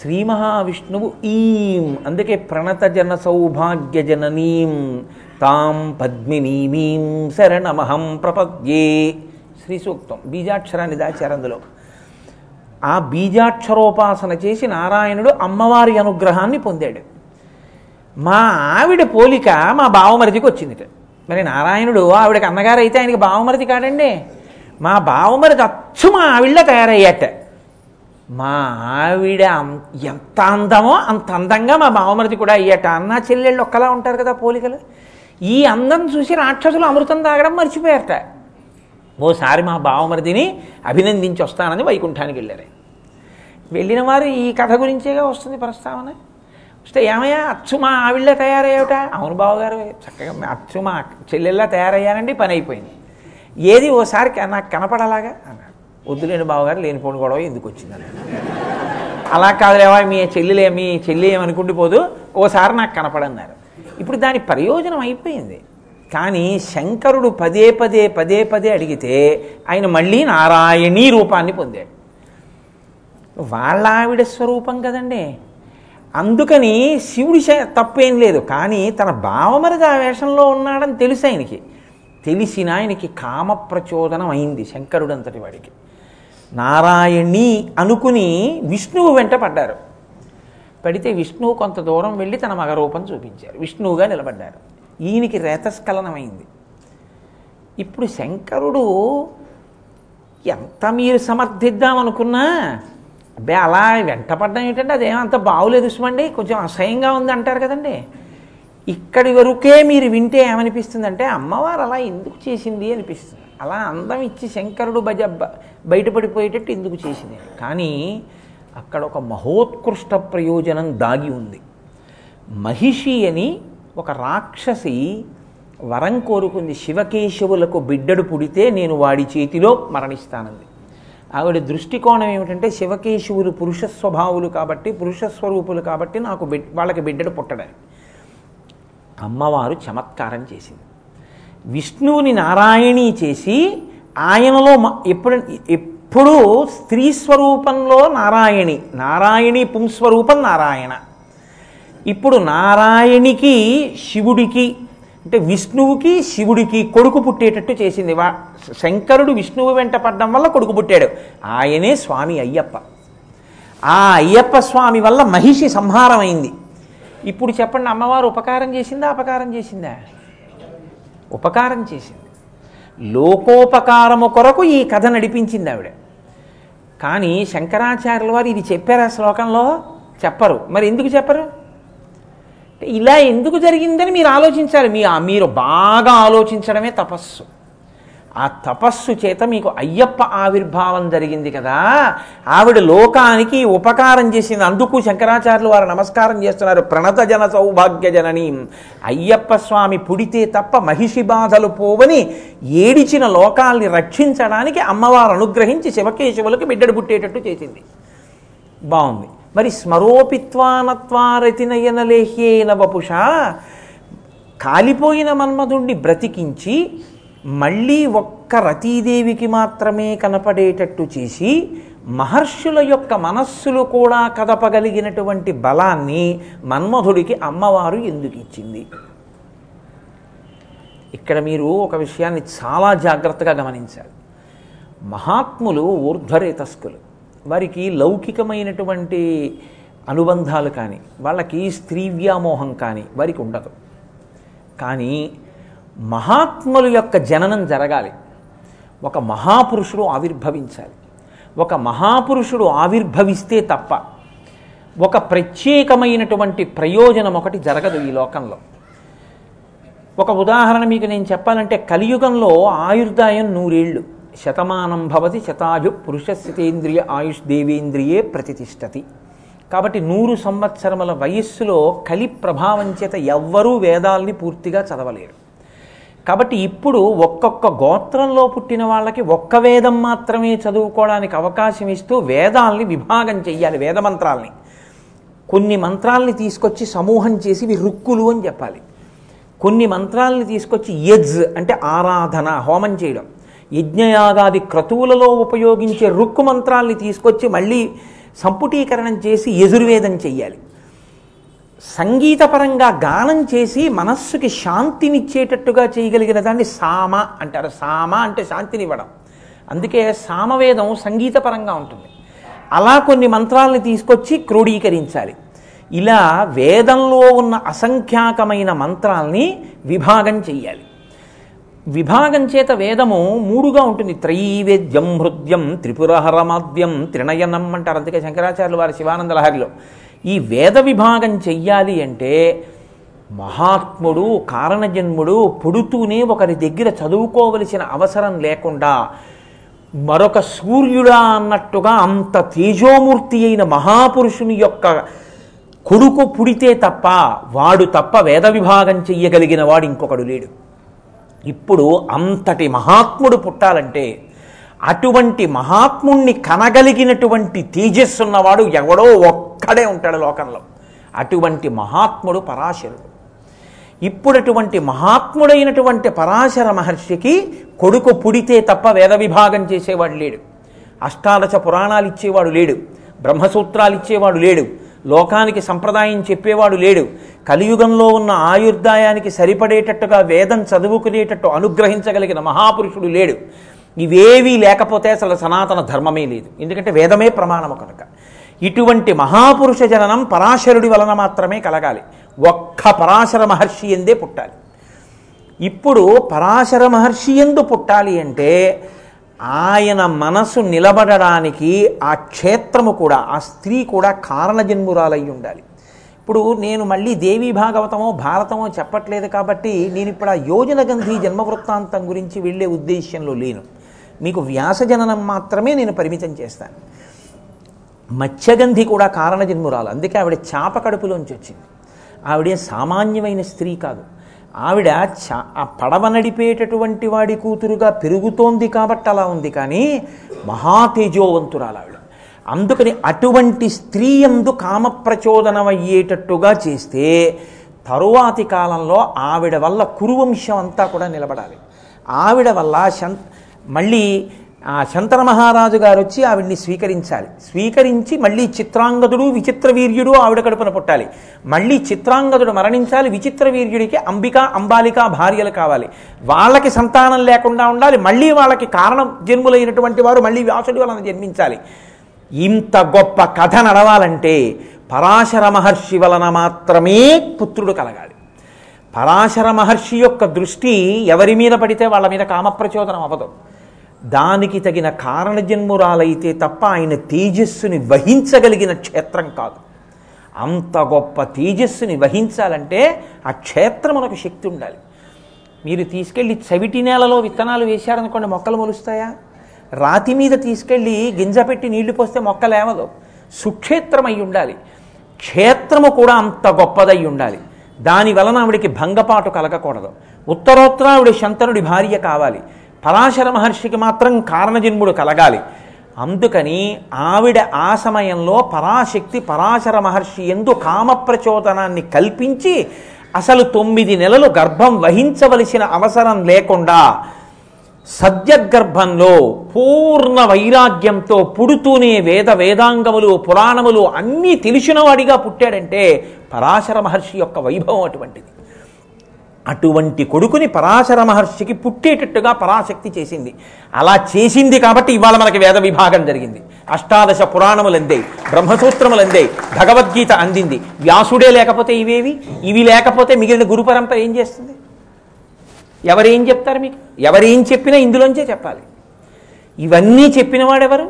శ్రీ మహావిష్ణువు ఈం అందుకే ప్రణత జన సౌభాగ్య జననీం తాం పద్మినీమీం శరణమహం ప్రపద్యే. శ్రీ సూక్తం బీజాక్షరాన్ని దాచారు అందులో. ఆ బీజాక్షరోపాసన చేసి నారాయణుడు అమ్మవారి అనుగ్రహాన్ని పొందాడు. మా ఆవిడ పోలిక మా బావమరిదికి వచ్చిందిట. మరి నారాయణుడు ఆవిడకి అన్నగారు అయితే ఆయనకి బావమరిది కాడండి? మా బావమరిది అచ్చు మా ఆవిడ తయారయ్యాట. మా ఆవిడ ఎంత అందమో అంత అందంగా మా బావమరిది కూడా అయ్యాట. అన్న చెల్లెళ్ళు ఒక్కలా ఉంటారు కదా పోలికలు? ఈ అందం చూసి రాక్షసులు అమృతం తాగడం మర్చిపోయారట. ఓసారి మా బావమరిదిని అభినందించి వస్తానని వైకుంఠానికి వెళ్ళారు. వెళ్ళిన వారు ఈ కథ గురించేగా వస్తుంది ప్రస్తావన? వస్తే ఏమయ్యా అచ్చు మా ఆవిళ్ళ తయారయ్యావుట? అవును బావగారు చక్కగా అచ్చు మా చెల్లెల్లా తయారయ్యానండి పని అయిపోయింది. ఏది ఓసారి నాకు కనపడలాగా? అన్నాడు. వద్దులేని బావగారు లేనిపోని గొడవ ఎందుకు వచ్చిందని అలా కాదులేవా మీ చెల్లెలే మీ చెల్లి ఏమనుకుండిపోదు ఓసారి నాకు కనపడన్నారు. ఇప్పుడు దాని ప్రయోజనం అయిపోయింది. కానీ శంకరుడు పదే పదే పదే పదే అడిగితే ఆయన మళ్ళీ నారాయణీ రూపాన్ని పొందాడు. వాళ్ళ ఆవిడ స్వరూపం కదండి. అందుకని శివుడి తప్పేం లేదు. కానీ తన బావమరిది ఆ వేషంలో ఉన్నాడని తెలుసు ఆయనకి. తెలిసిన ఆయనకి కామ ప్రచోదనం అయింది శంకరుడు అంతటి వాడికి. నారాయణి అనుకుని విష్ణువు వెంట పడ్డారు. పడితే విష్ణువు కొంత దూరం వెళ్ళి తన మగ రూపం చూపించారు. విష్ణువుగా నిలబడ్డారు. ఈయనకి రేతస్ఖలనమైంది. ఇప్పుడు శంకరుడు ఎంత మీరు సమర్థిద్దామనుకున్నా అబ్బే అలా వెంటపడ్డం ఏంటంటే అదేమంత అంత బాగులేదు సుమండి కొంచెం అసహ్యంగా ఉంది అంటారు కదండి. ఇక్కడి వరకే మీరు వింటే ఏమనిపిస్తుందంటే అమ్మవారు అలా ఎందుకు చేసింది అనిపిస్తుంది. అలా అందం ఇచ్చి శంకరుడు బజ బయటపడిపోయేటట్టు ఎందుకు చేసింది? కానీ అక్కడ ఒక మహోత్కృష్ట ప్రయోజనం దాగి ఉంది. మహిషి అని ఒక రాక్షసి వరం కోరుకుంది శివకేశవులకు బిడ్డడు పుడితే నేను వాడి చేతిలో మరణిస్తానంది. ఆవిడ దృష్టికోణం ఏమిటంటే శివకేశవులు పురుష స్వభావులు కాబట్టి పురుష స్వరూపులు కాబట్టి నాకు బిడ్ వాళ్ళకి బిడ్డడు పుట్టడని అమ్మవారు చమత్కారం చేసింది. విష్ణువుని నారాయణి చేసి ఆయనలో మ- ఎప్పుడు ఎప్పుడూ స్త్రీ స్వరూపంలో నారాయణి నారాయణి పుంస్వరూపం నారాయణ. ఇప్పుడు నారాయణికి శివుడికి అంటే విష్ణువుకి శివుడికి కొడుకు పుట్టేటట్టు చేసింది. వా శంకరుడు విష్ణువు వెంట పడ్డం వల్ల కొడుకు పుట్టాడు. ఆయనే స్వామి అయ్యప్ప. ఆ అయ్యప్ప స్వామి వల్ల మహిషి సంహారం అయింది ఇప్పుడు చెప్పండి అమ్మవారు ఉపకారం చేసిందా అపకారం చేసిందా? ఉపకారం చేసింది. లోకోపకారము కొరకు ఈ కథ నడిపించింది ఆవిడ. కానీ శంకరాచార్యుల వారు ఇది చెప్పారు ఆ శ్లోకంలో? చెప్పరు. మరి ఎందుకు చెప్పరు? ఇలా ఎందుకు జరిగిందని మీరు ఆలోచించాలి. మీ మీరు బాగా ఆలోచించడమే తపస్సు. ఆ తపస్సు చేత మీకు అయ్యప్ప ఆవిర్భావం జరిగింది కదా. ఆవిడ లోకానికి ఉపకారం చేసింది. అందుకు శంకరాచార్యులు వారు నమస్కారం చేస్తున్నారు. ప్రణత జన సౌభాగ్య జనని. అయ్యప్ప స్వామి పుడితే తప్ప మహిషి బాధలు పోవని ఏడిచిన లోకాల్ని రక్షించడానికి అమ్మవారు అనుగ్రహించి శివకేశవులకు బిడ్డడు పుట్టేటట్టు చేసింది. బాగుంది. మరి స్మరోపిత్వానత్వారతినయనలేహ్యేన వపుష కాలిపోయిన మన్మధుణ్ణి బ్రతికించి మళ్ళీ ఒక్క రతీదేవికి మాత్రమే కనపడేటట్టు చేసి మహర్షుల యొక్క మనస్సులు కూడా కదపగలిగినటువంటి బలాన్ని మన్మధుడికి అమ్మవారు ఎందుకు ఇచ్చింది? ఇక్కడ మీరు ఒక విషయాన్ని చాలా జాగ్రత్తగా గమనించాలి. మహాత్ములు ఊర్ధ్వరేతస్కులు. వారికి లౌకికమైనటువంటి అనుబంధాలు కానీ వాళ్ళకి స్త్రీ వ్యామోహం కానీ వారికి ఉండదు. కానీ మహాత్ముల యొక్క జననం జరగాలి. ఒక మహాపురుషుడు ఆవిర్భవించాలి. ఒక మహాపురుషుడు ఆవిర్భవిస్తే తప్ప ఒక ప్రత్యేకమైనటువంటి ప్రయోజనం ఒకటి జరగదు ఈ లోకంలో. ఒక ఉదాహరణ మీకు నేను చెప్పాలంటే కలియుగంలో ఆయుర్దాయం నూరేళ్ళు. శతమానం భవతి శతాయు పురుషస్థితేంద్రియ ఆయుష్ దేవేంద్రియే ప్రతిష్టతి కాబట్టి నూరు సంవత్సరముల వయస్సులో కలి ప్రభావం చేత ఎవ్వరూ వేదాల్ని పూర్తిగా చదవలేరు. కాబట్టి ఇప్పుడు ఒక్కొక్క గోత్రంలో పుట్టిన వాళ్ళకి ఒక్క వేదం మాత్రమే చదువుకోవడానికి అవకాశం ఇస్తూ వేదాల్ని విభాగం చెయ్యాలి వేద మంత్రాల్ని. కొన్ని మంత్రాల్ని తీసుకొచ్చి సమూహం చేసి ఇవి రుక్కులు అని చెప్పాలి. కొన్ని మంత్రాల్ని తీసుకొచ్చి యజ్ అంటే ఆరాధన హోమం చేయడం. యజ్ఞయాగాది క్రతువులలో ఉపయోగించే రుక్కు మంత్రాల్ని తీసుకొచ్చి మళ్ళీ సంపుటీకరణం చేసి యజుర్వేదం చెయ్యాలి. సంగీతపరంగా గానం చేసి మనస్సుకి శాంతినిచ్చేటట్టుగా చేయగలిగిన దాన్ని సామ అంటారు. సామ అంటే శాంతినివ్వడం. అందుకే సామవేదం సంగీతపరంగా ఉంటుంది. అలా కొన్ని మంత్రాలని తీసుకొచ్చి క్రోడీకరించాలి. ఇలా వేదంలో ఉన్న అసంఖ్యాకమైన మంత్రాల్ని విభాగం చెయ్యాలి. విభాగం చేత వేదము మూడుగా ఉంటుంది. త్రైవేద్యం హృద్యం త్రిపురహరమాద్యం త్రినయనం అంటారు. అందుకే శంకరాచార్యులు వారి శివానంద లహరిలో ఈ వేద విభాగం చెయ్యాలి అంటే మహాత్ముడు కారణజన్ముడు పుడుతూనే ఒకరి దగ్గర చదువుకోవలసిన అవసరం లేకుండా మరొక సూర్యుడా అన్నట్టుగా అంత తేజోమూర్తి అయిన మహాపురుషుని యొక్క కొడుకు పుడితే తప్ప వాడు తప్ప వేద విభాగం చెయ్యగలిగిన వాడు ఇంకొకడు లేడు. ఇప్పుడు అంతటి మహాత్ముడు పుట్టాలంటే అటువంటి మహాత్ముణ్ణి కనగలిగినటువంటి తేజస్సు ఉన్నవాడు ఎవడో ఒక్కడే ఉంటాడు లోకంలో. అటువంటి మహాత్ముడు పరాశరుడు. ఇప్పుడు అటువంటి మహాత్ముడైనటువంటి పరాశర మహర్షికి కొడుకు పుడితే తప్ప వేద విభాగం చేసేవాడు లేడు. అష్టాదశ పురాణాలు ఇచ్చేవాడు లేడు. బ్రహ్మసూత్రాలు ఇచ్చేవాడు లేడు. లోకానికి సంప్రదాయం చెప్పేవాడు లేడు. కలియుగంలో ఉన్న ఆయుర్దాయానికి సరిపడేటట్టుగా వేదం చదువుకునేటట్టు అనుగ్రహించగలిగిన మహాపురుషుడు లేడు. ఇవేవీ లేకపోతే అసలు సనాతన ధర్మమే లేదు. ఎందుకంటే వేదమే ప్రమాణము కనుక. ఇటువంటి మహాపురుష జననం పరాశరుడి వలన మాత్రమే కలగాలి. ఒక్క పరాశర మహర్షి ఎందే పుట్టాలి. ఇప్పుడు పరాశర మహర్షి ఎందు పుట్టాలి అంటే ఆయన మనసు నిలబడడానికి ఆ క్షేత్రము కూడా ఆ స్త్రీ కూడా కారణజన్మురాలయ్యి ఉండాలి. ఇప్పుడు నేను మళ్ళీ దేవీ భాగవతమో భారతమో చెప్పట్లేదు కాబట్టి నేను ఇప్పుడు ఆ యోజన గంధి జన్మవృత్తాంతం గురించి వెళ్ళే ఉద్దేశ్యంలో లేను. మీకు వ్యాసజననం మాత్రమే నేను పరిమితం చేస్తాను. మత్స్యగంధి కూడా కారణజన్మురాలు. అందుకే ఆవిడ చాప కడుపులోంచి వచ్చింది. ఆవిడ సామాన్యమైన స్త్రీ కాదు. ఆవిడ ఆ పడవ నడిపేటటువంటి వాడి కూతురుగా పెరుగుతోంది కాబట్టి అలా ఉంది కానీ మహాతేజోవంతురాలు ఆవిడ అందుకని అటువంటి స్త్రీ ఎందు కామప్రచోదనమయ్యేటట్టుగా చేస్తే తరువాతి కాలంలో ఆవిడ వల్ల కురువంశం అంతా కూడా నిలబడాలి. ఆవిడ వల్ల శం మళ్ళీ ఆ శంతన మహారాజు గారు వచ్చి ఆవిడ్ని స్వీకరించాలి. స్వీకరించి మళ్ళీ చిత్రాంగదుడు విచిత్ర వీర్యుడు ఆవిడ కడుపున పుట్టాలి. మళ్ళీ చిత్రాంగదుడు మరణించాలి విచిత్ర వీర్యుడికి అంబిక అంబాలిక భార్యలు కావాలి. వాళ్ళకి సంతానం లేకుండా ఉండాలి మళ్ళీ వాళ్ళకి కారణం జన్ములైనటువంటి వారు మళ్ళీ వ్యాసుడి వలన జన్మించాలి. ఇంత గొప్ప కథ నడవాలంటే పరాశర మహర్షి వలన మాత్రమే పుత్రుడు కలగాలి. పరాశర మహర్షి యొక్క దృష్టి ఎవరి మీద పడితే వాళ్ళ మీద కామప్రచోదనం అవ్వదు. దానికి తగిన కారణజన్మురాలైతే తప్ప ఆయన తేజస్సుని వహించగలిగిన క్షేత్రం కాదు. అంత గొప్ప తేజస్సుని వహించాలంటే ఆ క్షేత్రమునకు శక్తి ఉండాలి. మీరు తీసుకెళ్ళి చవిటి నేలలో విత్తనాలు వేశారనుకోండి మొక్కలు మొలుస్తాయా? రాతి మీద తీసుకెళ్ళి గింజ పెట్టి నీళ్ళు పోస్తే మొక్కలేవదు సుక్షేత్రం ఉండాలి. క్షేత్రము కూడా అంత గొప్పదై ఉండాలి. దాని వలన ఆవిడికి భంగపాటు కలగకూడదు. ఉత్తరోత్తర ఆవిడ శంతనుడి భార్య కావాలి. పరాశర మహర్షికి మాత్రం కారణజన్ముడు కలగాలి. అందుకని ఆవిడ ఆ సమయంలో పరాశక్తి పరాశర మహర్షి ఎందు కామప్రచోదనాన్ని కల్పించి అసలు తొమ్మిది నెలలు గర్భం వహించవలసిన అవసరం లేకుండా సద్యగర్భంలో పూర్ణ వైరాగ్యంతో పుడుతూనే వేద వేదాంగములు పురాణములు అన్నీ తెలిసినవాడిగా పుట్టాడంటే పరాశర మహర్షి యొక్క వైభవం అటువంటిది. అటువంటి కొడుకుని పరాశర మహర్షికి పుట్టేటట్టుగా పరాశక్తి చేసింది. అలా చేసింది కాబట్టి ఇవాళ మనకి వేద విభాగం జరిగింది. అష్టాదశ పురాణములు అందాయి బ్రహ్మసూత్రములు అందాయి భగవద్గీత అందింది. వ్యాసుడే లేకపోతే ఇవేవి? ఇవి లేకపోతే మిగిలిన గురు పరంపర ఏం చేస్తుంది? ఎవరేం చెప్తారు మీకు? ఎవరేం చెప్పినా ఇందులోంచే చెప్పాలి. ఇవన్నీ చెప్పినవాడెవరు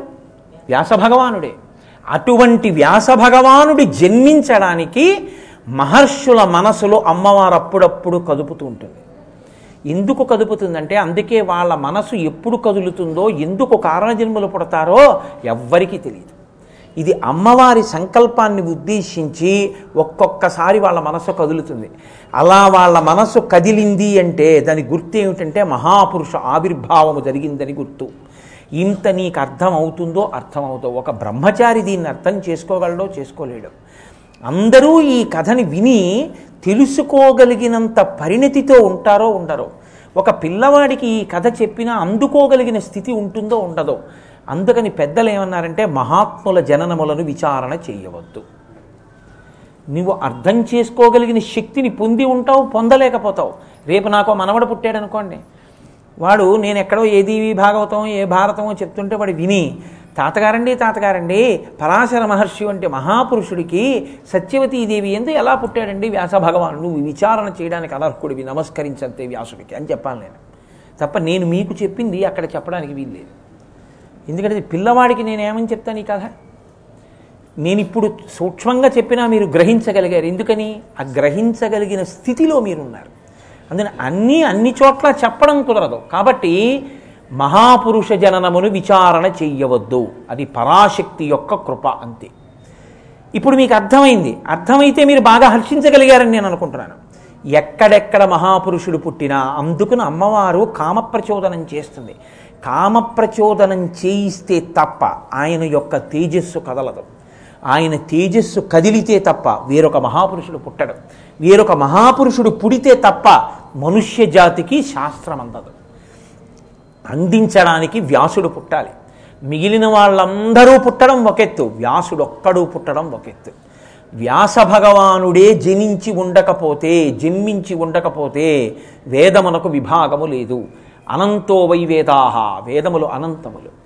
వ్యాస భగవానుడే. అటువంటి వ్యాస భగవానుడి జన్మించడానికి మహర్షుల మనసులో అమ్మవారు అప్పుడప్పుడు కదుపుతూ ఉంటుంది. ఎందుకు కదుపుతుందంటే అందుకే వాళ్ళ మనసు ఎప్పుడు కదులుతుందో ఎందుకు కారణజన్మలు పుడతారో ఎవ్వరికీ తెలియదు. ఇది అమ్మవారి సంకల్పాన్ని ఉద్దేశించి ఒక్కొక్కసారి వాళ్ళ మనసు కదులుతుంది. అలా వాళ్ళ మనసు కదిలింది అంటే దాని గుర్తు ఏమిటంటే మహాపురుష ఆవిర్భావము జరిగిందని గుర్తు. ఇంత నీకు అర్థం అవుతుందో అర్థం అవుతుందో ఒక బ్రహ్మచారి దీన్ని అర్థం చేసుకోగలడో చేసుకోలేడు. అందరూ ఈ కథని విని తెలుసుకోగలిగినంత పరిణతితో ఉంటారో ఉండరో. ఒక పిల్లవాడికి ఈ కథ చెప్పినా అందుకోగలిగిన స్థితి ఉంటుందో ఉండదో. అందుకని పెద్దలు ఏమన్నారంటే మహాత్ముల జననములను విచారణ చేయవద్దు. నువ్వు అర్థం చేసుకోగలిగిన శక్తిని పొంది ఉంటావు పొందలేకపోతావు. రేపు నాకు మనవడు పుట్టాడు అనుకోండి వాడు నేను ఎక్కడో ఏది భాగవతం ఏ భారతమో చెప్తుంటే వాడు విని తాతగారండి తాతగారండి పరాశర మహర్షి వంటి మహాపురుషుడికి సత్యవతీదేవి ఎందు ఎలా పుట్టాడండి వ్యాస భగవాన్ నువ్వు విచారణ చేయడానికి అనర్హుడివి నమస్కరించంతే వ్యాసుడికి అని చెప్పాలి నేను. తప్ప నేను మీకు చెప్పింది అక్కడ చెప్పడానికి వీల్లేదు. ఎందుకంటే పిల్లవాడికి నేను ఏమని చెప్తాను ఈ కథ? నేను ఇప్పుడు సూక్ష్మంగా చెప్పినా మీరు గ్రహించగలిగారు. ఎందుకని? ఆ గ్రహించగలిగిన స్థితిలో మీరున్నారు. అందుకని అన్నీ అన్ని చోట్ల చెప్పడం కుదరదు. కాబట్టి మహాపురుష జననమును విచారణ చెయ్యవద్దు. అది పరాశక్తి యొక్క కృప అంతే. ఇప్పుడు మీకు అర్థమైంది. అర్థమైతే మీరు బాగా హర్షించగలిగారని నేను అనుకుంటున్నాను. ఎక్కడెక్కడ మహాపురుషుడు పుట్టినా అందుకుని అమ్మవారు కామప్రచోదనం చేస్తుంది. కామప్రచోదనం చేయిస్తే తప్ప ఆయన యొక్క తేజస్సు కదలదు. ఆయన తేజస్సు కదిలితే తప్ప వేరొక మహాపురుషుడు పుట్టడు. వేరొక మహాపురుషుడు పుడితే తప్ప మనుష్య జాతికి శాస్త్రం అందదు అందించడానికి వ్యాసుడు పుట్టాలి. మిగిలిన వాళ్ళందరూ పుట్టడం ఒకెత్తు. వ్యాసుడు ఒక్కడు పుట్టడం ఒకెత్తు. వ్యాస భగవానుడే జనించి ఉండకపోతే జన్మించి ఉండకపోతే వేదమునకు విభాగము లేదు. అనంతో వైవేదాహ వేదములు అనంతములు.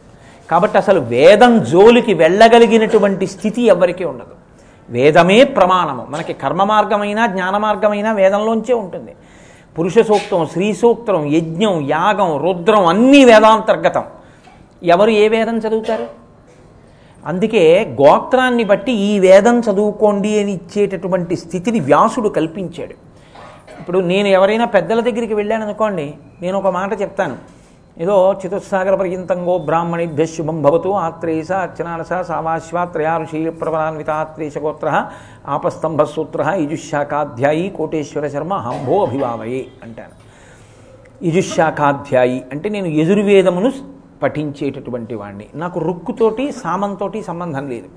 కాబట్టి అసలు వేదం జోలికి వెళ్ళగలిగినటువంటి స్థితి ఎవరికీ ఉండదు. వేదమే ప్రమాణము. మనకి కర్మ మార్గమైనా జ్ఞాన మార్గమైనా వేదంలోంచే ఉంటుంది. పురుష సూక్తం స్త్రీ సూక్తం యజ్ఞం యాగం రుద్రం అన్నీ వేదాంతర్గతం. ఎవరు ఏ వేదం చదువుతారు? అందుకే గోత్రాన్ని బట్టి ఈ వేదం చదువుకోండి అని ఇచ్చేటటువంటి స్థితిని వ్యాసుడు కల్పించాడు. ఇప్పుడు నేను ఎవరైనా పెద్దల దగ్గరికి వెళ్ళాను అనుకోండి నేను ఒక మాట చెప్తాను. ఏదో చతుస్సాగర పర్యంతంగో బ్రాహ్మణిభ్య శుభం భవతు ఆత్రేయస అర్చనానస సావాశ్వ త్రయారుషీ ప్రవరాన్విత ఆత్రేయ ఆపస్తంభ సూత్ర యజుశాఖాధ్యాయి కోటేశ్వర శర్మ హంభో అభివావయే అంటాను. యజుశాఖాధ్యాయి అంటే నేను యజుర్వేదమును పఠించేటటువంటి వాడిని నాకు రుక్కుతోటి సామంతోటి సంబంధం లేదు.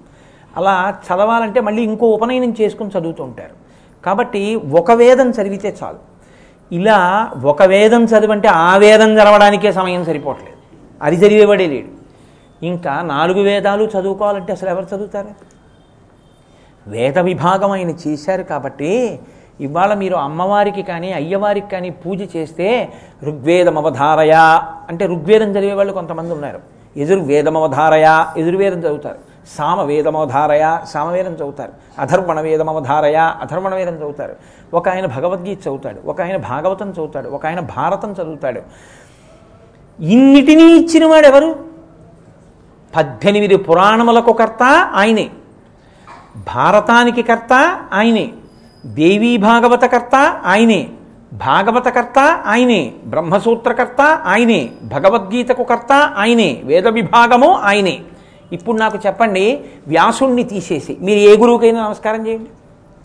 అలా చదవాలంటే మళ్ళీ ఇంకో ఉపనయనం చేసుకుని చదువుతూ ఉంటారు. కాబట్టి ఒక వేదం చదివితే చాలు. ఇలా ఒక వేదం చదివంటే ఆ వేదం చదవడానికే సమయం సరిపోవట్లేదు. అది చదివేవాడే లేడు. ఇంకా నాలుగు వేదాలు చదువుకోవాలంటే అసలు ఎవరు చదువుతారు? వేద విభాగం ఆయన చేశారు కాబట్టి ఇవాళ మీరు అమ్మవారికి కానీ అయ్యవారికి కానీ పూజ చేస్తే ఋగ్వేదమవధారయ అంటే ఋగ్వేదం చదివేవాళ్ళు కొంతమంది ఉన్నారు. ఎదుర్వేదమవధారయ ఎదుర్వేదం చదువుతారు. సామవేదమవధారయ సామవేదం చదువుతారు. అధర్వణ వేదమవధారయ అధర్వణ వేదం చదువుతారు. ఒక ఆయన భగవద్గీత చదువుతాడు ఒక ఆయన భాగవతం చదువుతాడు ఒక ఆయన భారతం చదువుతాడు. ఇన్నిటినీ ఇచ్చినవాడు ఎవరు పద్దెనిమిది పురాణములకు కర్త ఆయనే. భారతానికి కర్త ఆయనే. దేవీ భాగవత కర్త ఆయనే. భాగవత కర్త ఆయనే. బ్రహ్మసూత్రకర్త ఆయనే. భగవద్గీతకు కర్త ఆయనే. వేద విభాగము ఆయనే. ఇప్పుడు నాకు చెప్పండి వ్యాసుణ్ణి తీసేసి మీరు ఏ గురువుకైనా నమస్కారం చేయండి.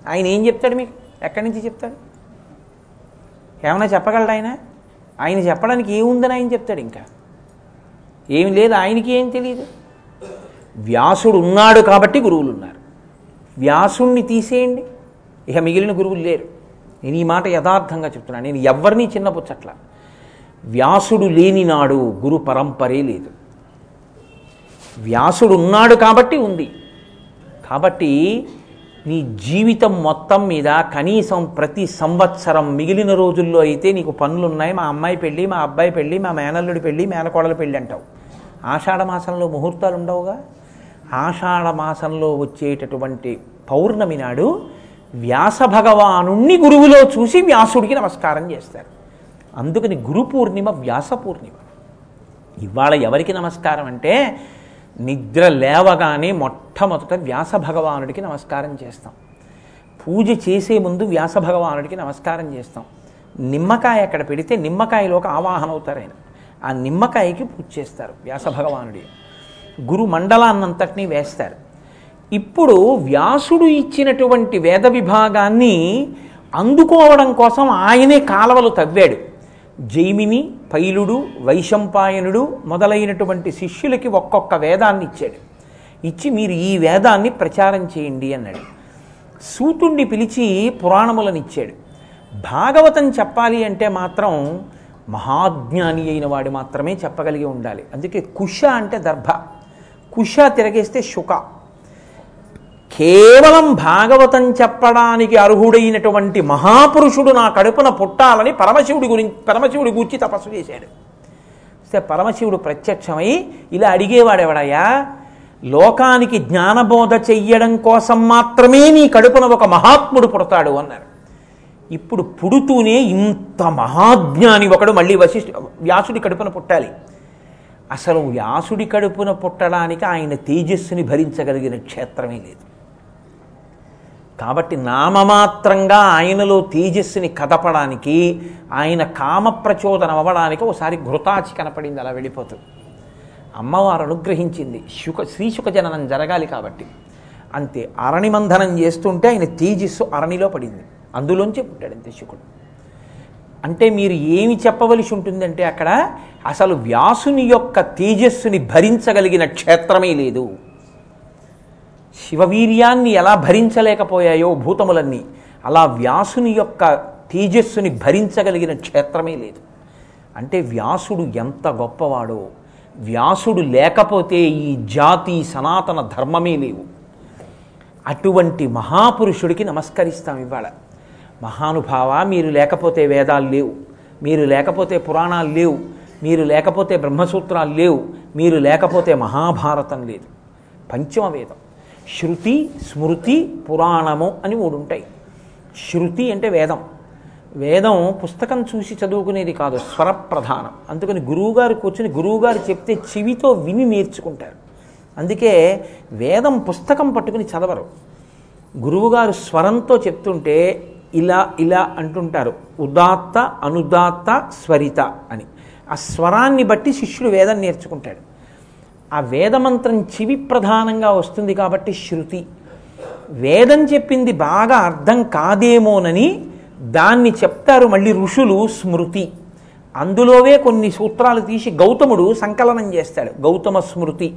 ఆయన ఏం చెప్తాడు మీకు? ఎక్కడి నుంచి చెప్తాడు? ఏమైనా చెప్పగలడు ఆయన? ఆయన చెప్పడానికి ఏముందని ఆయన చెప్తాడు ఇంకా. ఏమి లేదు ఆయనకి ఏం తెలియదు వ్యాసుడు ఉన్నాడు కాబట్టి గురువులు ఉన్నారు వ్యాసుణ్ణి తీసేయండి. ఇక మిగిలిన గురువులు లేరు. నేను ఈ మాట యథార్థంగా చెప్తున్నాను నేను ఎవరిని చిన్నపుచ్చట్ల. వ్యాసుడు లేని నాడు గురు పరంపరే లేదు. వ్యాసుడు ఉన్నాడు కాబట్టి ఉంది. కాబట్టి నీ జీవితం మొత్తం మీద కనీసం ప్రతి సంవత్సరం మిగిలిన రోజుల్లో అయితే నీకు పనులు ఉన్నాయి మా అమ్మాయి పెళ్ళి మా అబ్బాయి పెళ్ళి మా మేనల్లుడి పెళ్ళి మేనకోడల పెళ్ళి అంటావు. ఆషాఢమాసంలో ముహూర్తాలు ఉండవుగా? ఆషాఢమాసంలో వచ్చేటటువంటి పౌర్ణమి నాడు వ్యాస భగవానుణ్ణి గురువులో చూసి వ్యాసుడికి నమస్కారం చేస్తారు. అందుకని గురు పూర్ణిమ వ్యాస పూర్ణిమ. ఇవాళ ఎవరికి నమస్కారం అంటే నిద్ర లేవగానే మొట్టమొదట వ్యాస భగవానుడికి నమస్కారం చేస్తాం. పూజ చేసే ముందు వ్యాస భగవానుడికి నమస్కారం చేస్తాం. నిమ్మకాయ అక్కడ పెడితే నిమ్మకాయలోకి ఆవాహన అవుతారు ఆయన. ఆ నిమ్మకాయకి పూజ చేస్తారు వ్యాస భగవానుడి. గురు మండలాన్నంతటినీ వేస్తారు. ఇప్పుడు వ్యాసుడు ఇచ్చినటువంటి వేద విభాగాన్ని అందుకోవడం కోసం ఆయనే కాలవలు తవ్వాడు. జైమిని పైలుడు వైశంపాయనుడు మొదలైనటువంటి శిష్యులకి ఒక్కొక్క వేదాన్ని ఇచ్చాడు. ఇచ్చి మీరు ఈ వేదాన్ని ప్రచారం చేయండి అన్నాడు. సూతుణ్ణి పిలిచి పురాణములను ఇచ్చాడు. భాగవతం చెప్పాలి అంటే మాత్రం మహాజ్ఞాని అయిన వాడు మాత్రమే చెప్పగలిగి ఉండాలి. అందుకే కుష అంటే దర్భ. కుష తిరగేస్తే శుక. కేవలం భాగవతం చెప్పడానికి అర్హుడైనటువంటి మహాపురుషుడు నా కడుపున పుట్టాలని పరమశివుడి గురించి పరమశివుడి గురించి తపస్సు చేశాడు. సరే పరమశివుడు ప్రత్యక్షమై ఇలా అడిగేవాడెవడయ్యా? లోకానికి జ్ఞానబోధ చెయ్యడం కోసం మాత్రమే నీ కడుపున ఒక మహాత్ముడు పుడతాడు అన్నారు. ఇప్పుడు పుడుతూనే ఇంత మహాజ్ఞాని ఒకడు మళ్ళీ వశిష్ఠ వ్యాసుడి కడుపున పుట్టాలి. అసలు వ్యాసుడి కడుపున పుట్టడానికి ఆయన తేజస్సుని భరించగలిగిన క్షేత్రమే లేదు. కాబట్టి నామమాత్రంగా ఆయనలో తేజస్సుని కదపడానికి ఆయన కామ ప్రచోదనం అవ్వడానికి ఒకసారి ఘృతాచి కనపడింది అలా వెళ్ళిపోతుంది. అమ్మవారు అనుగ్రహించింది శుక శ్రీశుక జననం జరగాలి కాబట్టి. అంతే అరణిమంధనం చేస్తుంటే ఆయన తేజస్సు అరణిలో పడింది అందులోంచే పుట్టాడు అంతే శుకుడు. అంటే మీరు ఏమి చెప్పవలసి ఉంటుందంటే అక్కడ అసలు వ్యాసుని యొక్క తేజస్సుని భరించగలిగిన క్షేత్రమే లేదు. శివవీర్యాన్ని ఎలా భరించలేకపోయాయో భూతములన్నీ అలా వ్యాసుని యొక్క తేజస్సుని భరించగలిగిన క్షేత్రమే లేదు. అంటే వ్యాసుడు ఎంత గొప్పవాడో వ్యాసుడు లేకపోతే ఈ జాతి సనాతన ధర్మమే లేవు. అటువంటి మహాపురుషుడికి నమస్కరిస్తాం ఇవాళ. మహానుభావ మీరు లేకపోతే వేదాలు లేవు. మీరు లేకపోతే పురాణాలు లేవు. మీరు లేకపోతే బ్రహ్మసూత్రాలు లేవు. మీరు లేకపోతే మహాభారతం లేదు. పంచమ వేదం శృతి స్మృతి పురాణము అని మూడు ఉంటాయి శృతి అంటే వేదం. వేదం పుస్తకం చూసి చదువుకునేది కాదు స్వర ప్రధానం అందుకని గురువుగారు కూర్చుని గురువుగారు చెప్తే చెవితో విని నేర్చుకుంటారు. అందుకే వేదం పుస్తకం పట్టుకుని చదవరు. గురువుగారు స్వరంతో చెప్తుంటే ఇలా ఇలా అంటుంటారు. ఉదాత్త అనుదాత్త స్వరిత అని. ఆ స్వరాన్ని బట్టి శిష్యుడు వేదం నేర్చుకుంటాడు ఆ వేదమంత్రం చివి ప్రధానంగా వస్తుంది కాబట్టి శృతి. వేదం చెప్పింది బాగా అర్థం కాదేమోనని దాన్ని చెప్తారు మళ్ళీ ఋషులు స్మృతి. అందులోవే కొన్ని సూత్రాలు తీసి గౌతముడు సంకలనం చేస్తాడు. గౌతమ స్మృతి.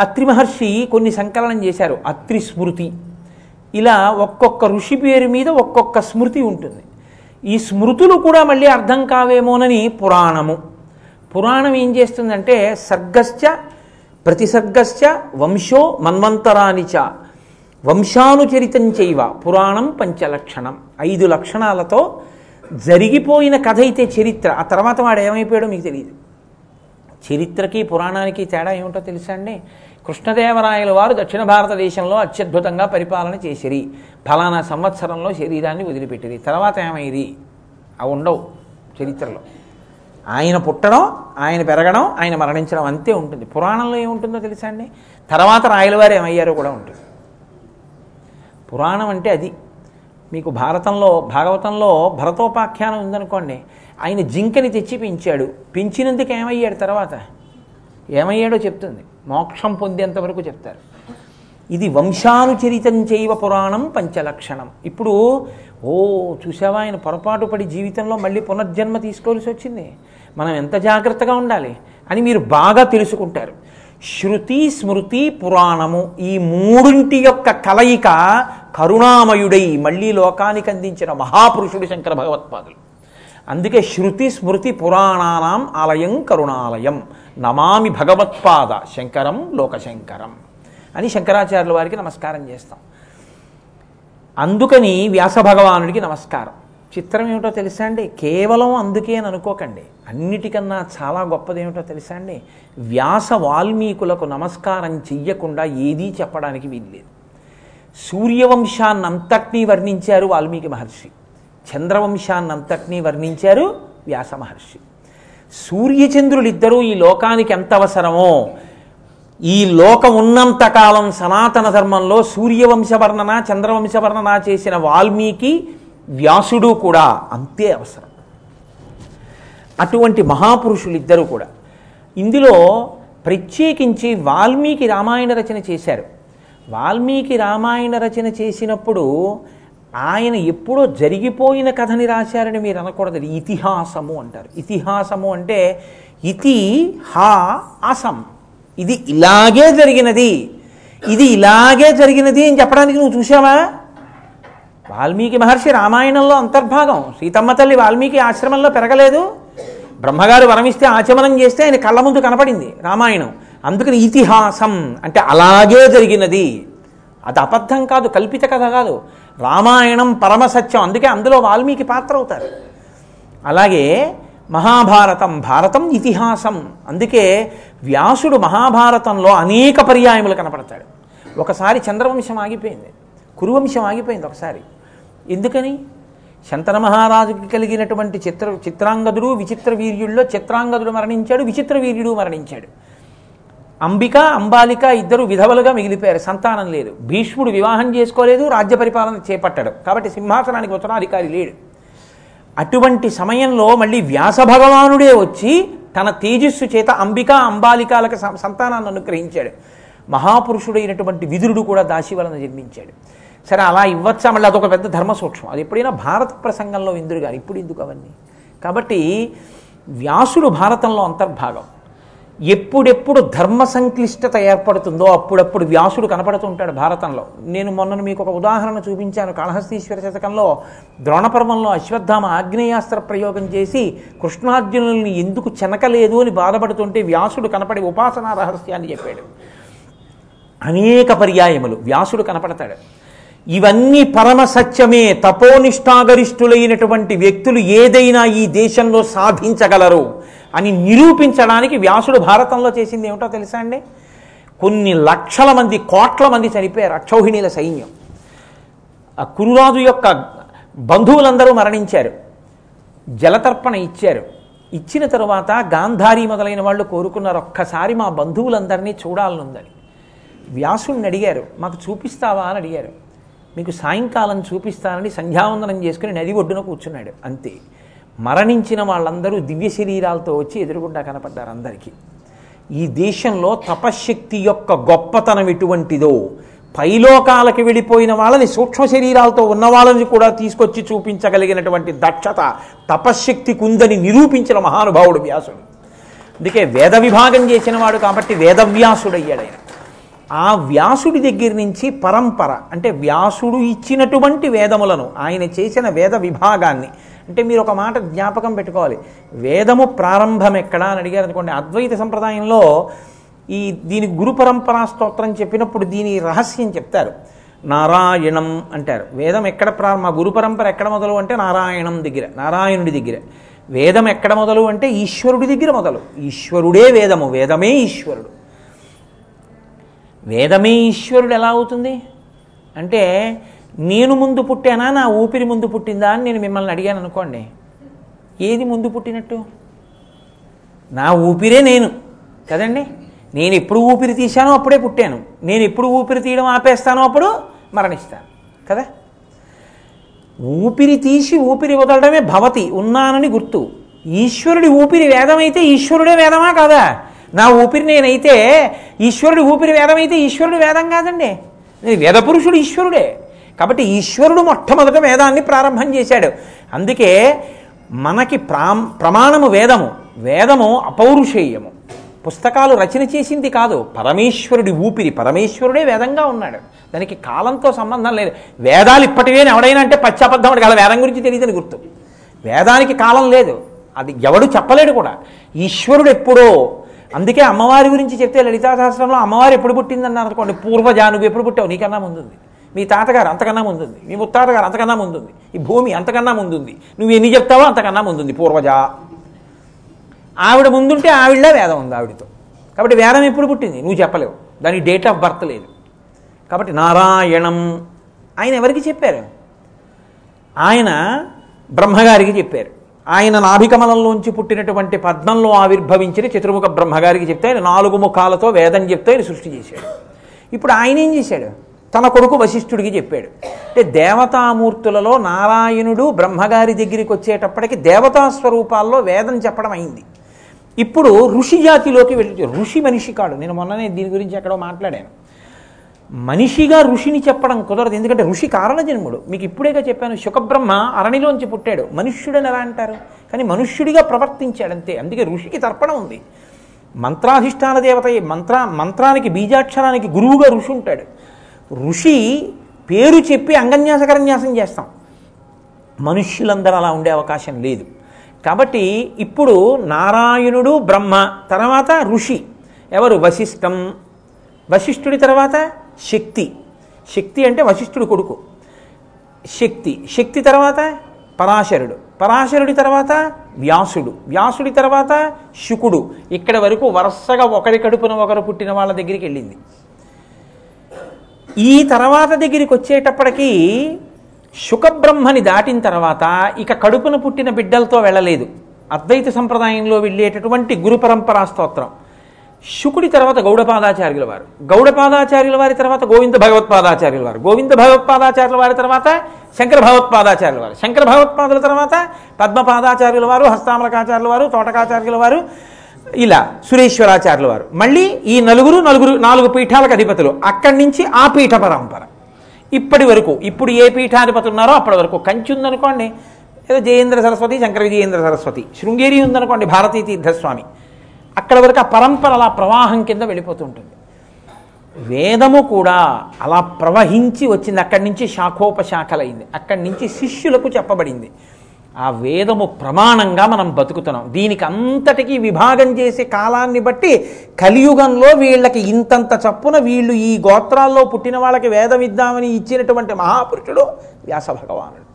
అత్రి మహర్షి కొన్ని సంకలనం చేశారు. అత్రి స్మృతి. ఇలా ఒక్కొక్క ఋషి పేరు మీద ఒక్కొక్క స్మృతి ఉంటుంది. ఈ స్మృతులు కూడా మళ్ళీ అర్థం కావేమోనని పురాణము. పురాణం ఏం చేస్తుందంటే సర్గశ్చ ప్రతిసర్గశ్చ వంశో మన్వంతరానిచ వంశానుచరితం చైవ పురాణం పంచలక్షణం. ఐదు లక్షణాలతో జరిగిపోయిన కథ అయితే చరిత్ర. ఆ తర్వాత వాడు ఏమైపోయాడో మీకు తెలియదు. చరిత్రకి పురాణానికి తేడా ఏమిటో తెలుసా అండి? కృష్ణదేవరాయల వారు దక్షిణ భారతదేశంలో అత్యద్భుతంగా పరిపాలన చేసిరి. ఫలానా సంవత్సరంలో శరీరాన్ని వదిలిపెట్టిరి. తర్వాత ఏమైంది? అవి ఉండవు చరిత్రలో. ఆయన పుట్టడం ఆయన పెరగడం ఆయన మరణించడం అంతే ఉంటుంది. పురాణంలో ఏముంటుందో తెలుసా అండి? తర్వాత రాయలవారు ఏమయ్యారో కూడా ఉంటుంది. పురాణం అంటే అది. మీకు భారతంలో భాగవతంలో భరతోపాఖ్యానం ఉందనుకోండి ఆయన జింకని తెచ్చి పెంచాడు. పెంచినందుకు ఏమయ్యాడు తర్వాత? ఏమయ్యాడో చెప్తుంది. మోక్షం పొందేంత వరకు చెప్తారు. ఇది వంశానుచరితం చేయవ పురాణం పంచలక్షణం. ఇప్పుడు ఓ చూసావా? ఆయన పొరపాటు పడి జీవితంలో మళ్ళీ పునర్జన్మ తీసుకోవాల్సి వచ్చింది. మనం ఎంత జాగ్రత్తగా ఉండాలి అని మీరు బాగా తెలుసుకుంటారు. శృతి స్మృతి పురాణము ఈ మూడింటి యొక్క కలయిక కరుణామయుడై మళ్ళీ లోకానికి అందించిన మహాపురుషుడు శంకర భగవత్పాదులు. అందుకే శృతి స్మృతి పురాణానాం ఆలయం కరుణాలయం. నమామి భగవత్పాద శంకరం లోకశంకరం అని శంకరాచార్యుల వారికి నమస్కారం చేస్తాం. అందుకని వ్యాస భగవానుడికి నమస్కారం. చిత్రం ఏమిటో తెలుసా అండి? కేవలం అందుకే అని అనుకోకండి. అన్నిటికన్నా చాలా గొప్పది ఏమిటో తెలుసా అండి? వ్యాస వాల్మీకులకు నమస్కారం చెయ్యకుండా ఏదీ చెప్పడానికి వీల్లేదు. సూర్యవంశాన్నంతటినీ వర్ణించారు వాల్మీకి మహర్షి. చంద్రవంశాన్నంతటినీ వర్ణించారు వ్యాస మహర్షి. సూర్యచంద్రులిద్దరూ ఈ లోకానికి ఎంత అవసరమో ఈ లోకం ఉన్నంతకాలం సనాతన ధర్మంలో సూర్యవంశ వర్ణన చంద్రవంశ వర్ణన చేసిన వాల్మీకి వ్యాసుడు కూడా అంతే అవసరం. అటువంటి మహాపురుషులిద్దరూ కూడా. ఇందులో ప్రత్యేకించి వాల్మీకి రామాయణ రచన చేశారు. వాల్మీకి రామాయణ రచన చేసినప్పుడు ఆయన ఎప్పుడో జరిగిపోయిన కథని రాశారని మీరు అనకూడదు. ఇతిహాసము అంటారు. ఇతిహాసము అంటే ఇతి హా అసం. ఇది ఇలాగే జరిగినది. ఇది ఇలాగే జరిగినది అని చెప్పడానికి నువ్వు చూసావా వాల్మీకి మహర్షి రామాయణంలో అంతర్భాగం. సీతమ్మ తల్లి వాల్మీకి ఆశ్రమంలో పెరగలేదు. బ్రహ్మగారు వరమిస్తే ఆచమనం చేస్తే ఆయన కళ్ళ ముందు కనపడింది రామాయణం. అందుకని ఇతిహాసం అంటే అలాగే జరిగినది. అది అబద్ధం కాదు కల్పిత కథ కాదు. రామాయణం పరమసత్యం అందుకే అందులో వాల్మీకి పాత్ర అవుతారు. అలాగే మహాభారతం భారతం ఇతిహాసం. అందుకే వ్యాసుడు మహాభారతంలో అనేక పర్యాయములు కనపడతాడు. ఒకసారి చంద్రవంశం ఆగిపోయింది. కురువంశం ఆగిపోయింది ఒకసారి. ఎందుకని? శంతన మహారాజుకి కలిగినటువంటి చిత్ర చిత్రాంగదుడు విచిత్ర వీర్యుల్లో చిత్రాంగదుడు మరణించాడు విచిత్ర వీర్యుడు మరణించాడు. అంబిక అంబాలిక ఇద్దరు విధవలుగా మిగిలిపోయారు సంతానం లేదు. భీష్ముడు వివాహం చేసుకోలేదు రాజ్య పరిపాలన చేపట్టాడు. కాబట్టి సింహాసనానికి ఉత్తరాధికారి లేడు. అటువంటి సమయంలో మళ్ళీ వ్యాస భగవానుడే వచ్చి తన తేజస్సు చేత అంబిక అంబాలికాలకు సంతానాన్ని అనుగ్రహించాడు. మహాపురుషుడైనటువంటి విదురుడు కూడా దాసి వలన జన్మించాడు. సరే అలా ఇవ్వచ్చా? మళ్ళీ అదొక పెద్ద ధర్మ సూక్ష్మం అది ఎప్పుడైనా భారత ప్రసంగంలో ఇందురు గారు. ఇప్పుడు ఎందుకు అవన్నీ? కాబట్టి వ్యాసుడు భారతంలో అంతర్భాగం. ఎప్పుడెప్పుడు ధర్మ సంక్లిష్టత ఏర్పడుతుందో అప్పుడప్పుడు వ్యాసుడు కనపడుతుంటాడు భారతంలో. నేను మొన్న మీకు ఒక ఉదాహరణ చూపించాను. కాళహస్తీశ్వర శతకంలో ద్రోణపర్వంలో అశ్వత్థామ ఆగ్నేయాస్త్ర ప్రయోగం చేసి కృష్ణార్జునుల్ని ఎందుకు చెనకలేదు అని బాధపడుతుంటే వ్యాసుడు కనపడి ఉపాసనా రహస్యాన్ని చెప్పాడు. అనేక పర్యాయములు. వ్యాసుడు కనపడతాడు. ఇవన్నీ పరమ సత్యమే. తపోనిష్టాగరిష్ఠులైనటువంటి వ్యక్తులు ఏదైనా ఈ దేశంలో సాధించగలరు అని నిరూపించడానికి వ్యాసుడు భారతంలో చేసింది ఏమిటో తెలుసా అండి? కొన్ని లక్షల మంది కోట్ల మంది చనిపోయారు అక్షౌహిణీల సైన్యం. ఆ కురురాజు యొక్క బంధువులందరూ మరణించారు. జలతర్పణ ఇచ్చారు. ఇచ్చిన తరువాత గాంధారి మొదలైన వాళ్ళు కోరుకున్నారు ఒక్కసారి మా బంధువులందరినీ చూడాలనుందని. వ్యాసుడిని అడిగారు మాకు చూపిస్తావా? అని అడిగారు. మీకు సాయంకాలం చూపిస్తానని సంధ్యావందనం చేసుకుని నది ఒడ్డున కూర్చున్నాడు. అంతే. మరణించిన వాళ్ళందరూ దివ్య శరీరాలతో వచ్చి ఎదురుగుండా కనపడ్డారు అందరికీ. ఈ దేశంలో తపశ్శక్తి యొక్క గొప్పతనం ఎటువంటిదో పైలోకాలకి వెళ్ళిపోయిన వాళ్ళని సూక్ష్మ శరీరాలతో ఉన్న వాళ్ళని కూడా తీసుకొచ్చి చూపించగలిగినటువంటి దక్షత తపశ్శక్తికి ఉందని నిరూపించిన మహానుభావుడు వ్యాసుడు. అందుకే వేద విభాగం చేసిన వాడు కాబట్టి వేదవ్యాసుడయ్యాడు ఆయన. ఆ వ్యాసుడి దగ్గర నుంచి పరంపర అంటే వ్యాసుడు ఇచ్చినటువంటి వేదములను ఆయన చేసిన వేద విభాగాన్ని అంటే మీరు ఒక మాట జ్ఞాపకం పెట్టుకోవాలి. వేదము ప్రారంభం ఎక్కడా అని అడిగారు అనుకోండి. అద్వైత సంప్రదాయంలో ఈ దీని గురు పరంపరా స్తోత్రం చెప్పినప్పుడు దీని రహస్యం చెప్తారు. నారాయణం అంటారు. వేదం ఎక్కడ ప్రారంభ మా గురు పరంపర ఎక్కడ మొదలు అంటే నారాయణం దగ్గర నారాయణుడి దగ్గర. వేదం ఎక్కడ మొదలు అంటే ఈశ్వరుడి దగ్గర మొదలు. ఈశ్వరుడే వేదము వేదమే ఈశ్వరుడు. వేదమే ఈశ్వరుడు ఎలా అవుతుంది? అంటే నేను ముందు పుట్టానా? నా ఊపిరి ముందు పుట్టిందా? అని నేను మిమ్మల్ని అడిగాను అనుకోండి. ఏది ముందు పుట్టినట్టు? నా ఊపిరే నేను. కదండి? నేను ఎప్పుడు ఊపిరి తీశానో అప్పుడే పుట్టాను. నేను ఎప్పుడు ఊపిరి తీయడం ఆపేస్తానో అప్పుడు మరణిస్తాను. కదా? ఊపిరి తీసి ఊపిరి వదలడమే భవతి ఉన్నానని గుర్తు. ఈశ్వరుడి ఊపిరి వేదమైతే ఈశ్వరుడే వేదమా కాదా? నా ఊపిరి నేనైతే ఈశ్వరుడి ఊపిరి వేదమైతే ఈశ్వరుడు వేదం కాదండి. వేద వేదపురుషుడు ఈశ్వరుడే. కాబట్టి ఈశ్వరుడు మొట్టమొదట వేదాన్ని ప్రారంభం చేశాడు. అందుకే మనకి ప్రా ప్రమాణము వేదము. వేదము అపౌరుషేయము. పుస్తకాలు రచన చేసింది కాదు. పరమేశ్వరుడి ఊపిరి. పరమేశ్వరుడే వేదంగా ఉన్నాడు. దానికి కాలంతో సంబంధం లేదు. వేదాలు ఇప్పటివేని ఎవడైనా అంటే పశ్చాబద్ధం కదా వేదం గురించి తెలియదని గుర్తు. వేదానికి కాలం లేదు. అది ఎవడు చెప్పలేడు కూడా. ఈశ్వరుడు ఎప్పుడో అందుకే అమ్మవారి గురించి చెప్తే లలితా సహస్రంలో అమ్మవారు ఎప్పుడు పుట్టిందన్నారు అనుకోండి. పూర్వజా నువ్వు ఎప్పుడు పుట్టావు? నీకన్నా ముందుంది. మీ తాతగారు అంతకన్నా ముందుంది. మీ ముత్తాతగారు అంతకన్నా ముందుంది. ఈ భూమి అంతకన్నా ముందుంది. నువ్వు ఎన్ని చెప్తావో అంతకన్నా ముందుంది. పూర్వజ. ఆవిడ ముందుంటే ఆవిడలే వేదం ఉంది ఆవిడతో. కాబట్టి వేదం ఎప్పుడు పుట్టింది? నువ్వు చెప్పలేవు. దానికి డేట్ ఆఫ్ బర్త్ లేదు. కాబట్టి నారాయణం ఆయన ఎవరికి చెప్పారు? ఆయన బ్రహ్మగారికి చెప్పారు. ఆయన నాభికమలంలోంచి పుట్టినటువంటి పద్మంలో ఆవిర్భవించిన చతుర్ముఖ బ్రహ్మగారికి చెప్తే ఆయన నాలుగు ముఖాలతో వేదం చెప్తే ఆయన సృష్టి చేశాడు. ఇప్పుడు ఆయన ఏం చేశాడు? తన కొడుకు వశిష్ఠుడికి చెప్పాడు. అంటే దేవతామూర్తులలో నారాయణుడు బ్రహ్మగారి దగ్గరికి వచ్చేటప్పటికి దేవతా స్వరూపాల్లో వేదం చెప్పడం అయింది. ఇప్పుడు ఋషి జాతిలోకి వెళ్ళి ఋషి మనిషి కాడు. నేను మొన్ననే దీని గురించి ఎక్కడో మాట్లాడాను. మనిషిగా ఋషిని చెప్పడం కుదరదు. ఎందుకంటే ఋషి కారణజన్ముడు. మీకు ఇప్పుడేగా చెప్పాను శుకబ్రహ్మ అరణిలోంచి పుట్టాడు. మనుష్యుడని ఎలా అంటారు? కానీ మనుష్యుడిగా ప్రవర్తించాడు అంతే అందుకే ఋషికి తర్పణం ఉంది. మంత్రాధిష్టాన దేవత ఈ మంత్ర మంత్రానికి బీజాక్షరానికి గురువుగా ఋషి ఉంటాడు. ఋషి పేరు చెప్పి అంగన్యాసకరన్యాసం చేస్తాం. మనుష్యులందరూ అలా ఉండే అవకాశం లేదు. కాబట్టి ఇప్పుడు నారాయణుడు బ్రహ్మ తర్వాత ఋషి. ఎవరు? వశిష్టం. వశిష్ఠుడి తర్వాత శక్తి. శక్తి అంటే వశిష్ఠుడు కొడుకు. శక్తి. శక్తి తర్వాత పరాశరుడు. పరాశరుడి తర్వాత వ్యాసుడు. వ్యాసుడి తర్వాత శుకుడు. ఇక్కడ వరకు వరుసగా ఒకరి కడుపున ఒకరు పుట్టిన వాళ్ళ దగ్గరికి వెళ్ళింది. ఈ తర్వాత దగ్గరికి వచ్చేటప్పటికీ శుకబ్రహ్మని దాటిన తర్వాత ఇక కడుపున పుట్టిన బిడ్డలతో వెళ్ళలేదు. అద్వైత సంప్రదాయంలో వెళ్ళేటటువంటి గురు పరంపరా స్తోత్రం. శుకుడి తర్వాత గౌడపాదాచార్యుల వారు. గౌడపాదాచార్యుల వారి తర్వాత గోవింద భగవత్పాదాచార్యుల వారు. గోవింద భగవత్పాదాచార్యుల వారి తర్వాత శంకర భగవత్పాదాచార్యుల వారు. శంకర భగవత్పాదుల తర్వాత పద్మపాదాచార్యుల వారు హస్తామలకాచార్యుల వారు తోటకాచార్యుల వారు ఇలా సురేశ్వరాచార్యుల వారు. మళ్ళీ ఈ నలుగురు నలుగురు నాలుగు పీఠాలకు అధిపతులు. అక్కడి నుంచి ఆ పీఠ పరంపర. ఇప్పటి వరకు ఇప్పుడు ఏ పీఠాధిపతి ఉన్నారో అప్పటి వరకు కంచి ఉందనుకోండి ఏదో జయేంద్ర సరస్వతి శంకర విజయేంద్ర సరస్వతి. శృంగేరి ఉందనుకోండి భారతీ తీర్థస్వామి. అక్కడ వరకు ఆ పరంపర అలా ప్రవాహం కింద వెళ్ళిపోతుంటుంది. వేదము కూడా అలా ప్రవహించి వచ్చింది. అక్కడి నుంచి శాఖోపశాఖలైంది. అక్కడి నుంచి శిష్యులకు చెప్పబడింది. ఆ వేదము ప్రమాణంగా మనం బతుకుతున్నాం. దీనికి అంతటికీ విభాగం చేసే కాలాన్ని బట్టి కలియుగంలో వీళ్ళకి ఇంతంత చప్పున వీళ్ళు ఈ గోత్రాల్లో పుట్టిన వాళ్ళకి వేదం ఇద్దామని ఇచ్చినటువంటి మహాపురుషుడు వ్యాస భగవానుడు.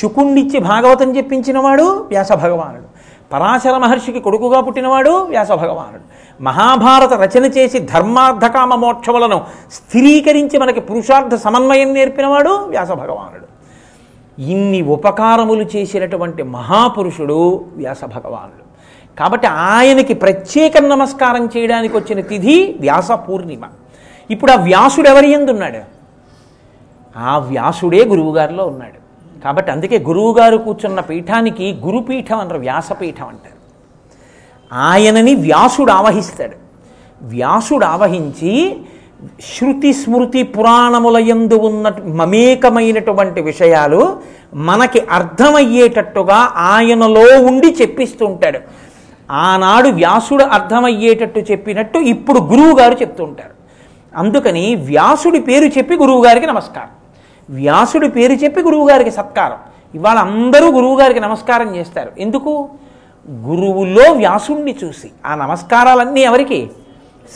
శుకుణ్ణిచ్చి భాగవతం చెప్పించినవాడు వ్యాస భగవానుడు. పరాశర మహర్షికి కొడుకుగా పుట్టినవాడు వ్యాస భగవానుడు మహాభారత రచన చేసి ధర్మార్థకామ మోక్షములను స్థిరీకరించి మనకి పురుషార్థ సమన్వయం నేర్పినవాడు వ్యాస భగవానుడు ఇన్ని ఉపకారములు చేసినటువంటి మహాపురుషుడు వ్యాస భగవానుడు కాబట్టి ఆయనకి ప్రత్యేక నమస్కారం చేయడానికి వచ్చిన తిథి వ్యాస పూర్ణిమ. ఇప్పుడు ఆ వ్యాసుడు ఎవరి ఎందున్నాడు ఆ వ్యాసుడే గురువుగారిలో ఉన్నాడు. కాబట్టి అందుకే గురువుగారు కూర్చున్న పీఠానికి గురుపీఠం అంటారు వ్యాసపీఠం అంటారు. ఆయనని వ్యాసుడు ఆవహిస్తాడు. వ్యాసుడు ఆవహించి శృతి స్మృతి పురాణములయందు ఉన్న మమేకమైనటువంటి విషయాలు మనకి అర్థమయ్యేటట్టుగా ఆయనలో ఉండి చెప్పిస్తూ ఉంటాడు. ఆనాడు వ్యాసుడు అర్థమయ్యేటట్టు చెప్పినట్టు ఇప్పుడు గురువుగారు చెప్తూ ఉంటారు. అందుకని వ్యాసుడి పేరు చెప్పి గురువుగారికి నమస్కారం. వ్యాసుడి పేరు చెప్పి గురువుగారికి సత్కారం. ఇవాళ అందరూ గురువుగారికి నమస్కారం చేస్తారు. ఎందుకు? గురువులో వ్యాసుణ్ణి చూసి. ఆ నమస్కారాలన్నీ ఎవరికి?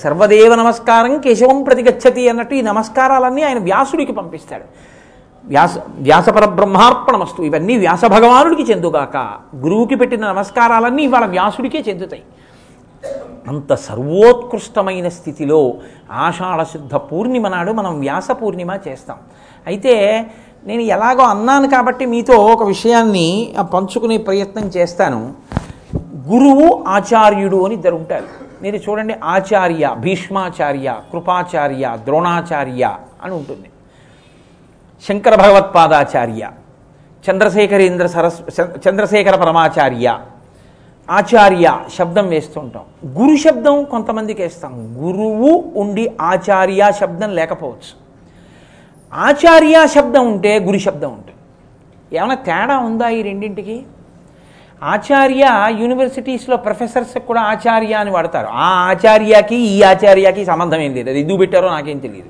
సర్వదేవ నమస్కారం కేశవం ప్రతిగచ్చతి అన్నట్టు ఈ నమస్కారాలన్నీ ఆయన వ్యాసుడికి పంపిస్తాడు. వ్యాస వ్యాసపర బ్రహ్మార్పణమస్తు ఇవన్నీ వ్యాస భగవానుడికి చెందుగాక. గురువుకి పెట్టిన నమస్కారాలన్నీ ఇవాళ వ్యాసుడికే చెందుతాయి. అంత సర్వోత్కృష్టమైన స్థితిలో ఆషాఢశుద్ధ పూర్ణిమ నాడు మనం వ్యాస పూర్ణిమ చేస్తాం. అయితే నేను ఎలాగో అన్నాను కాబట్టి మీతో ఒక విషయాన్ని పంచుకునే ప్రయత్నం చేస్తాను. గురువు ఆచార్యుడు అని ఇద్దరు ఉంటారు. మీరు చూడండి ఆచార్య భీష్మాచార్య కృపాచార్య ద్రోణాచార్య అని ఉంటుంది. శంకర భగవత్పాదాచార్య చంద్రశేఖరేంద్ర సరస్ చంద్రశేఖర పరమాచార్య ఆచార్య శబ్దం వేస్తుంటాం. గురు శబ్దం కొంతమందికి వేస్తాం. గురువు ఉండి ఆచార్య శబ్దం లేకపోవచ్చు. ఆచార్య శబ్దం ఉంటే గురు శబ్దం ఉంటుంది. ఏమైనా తేడా ఉందా ఈ రెండింటికి? ఆచార్య యూనివర్సిటీస్లో ప్రొఫెసర్స్ కూడా ఆచార్య అని వాడతారు. ఆ ఆచార్యకి ఈ ఆచార్యకి సంబంధం ఏం లేదు. అది ఎందుకు పెట్టారో నాకేం తెలియదు.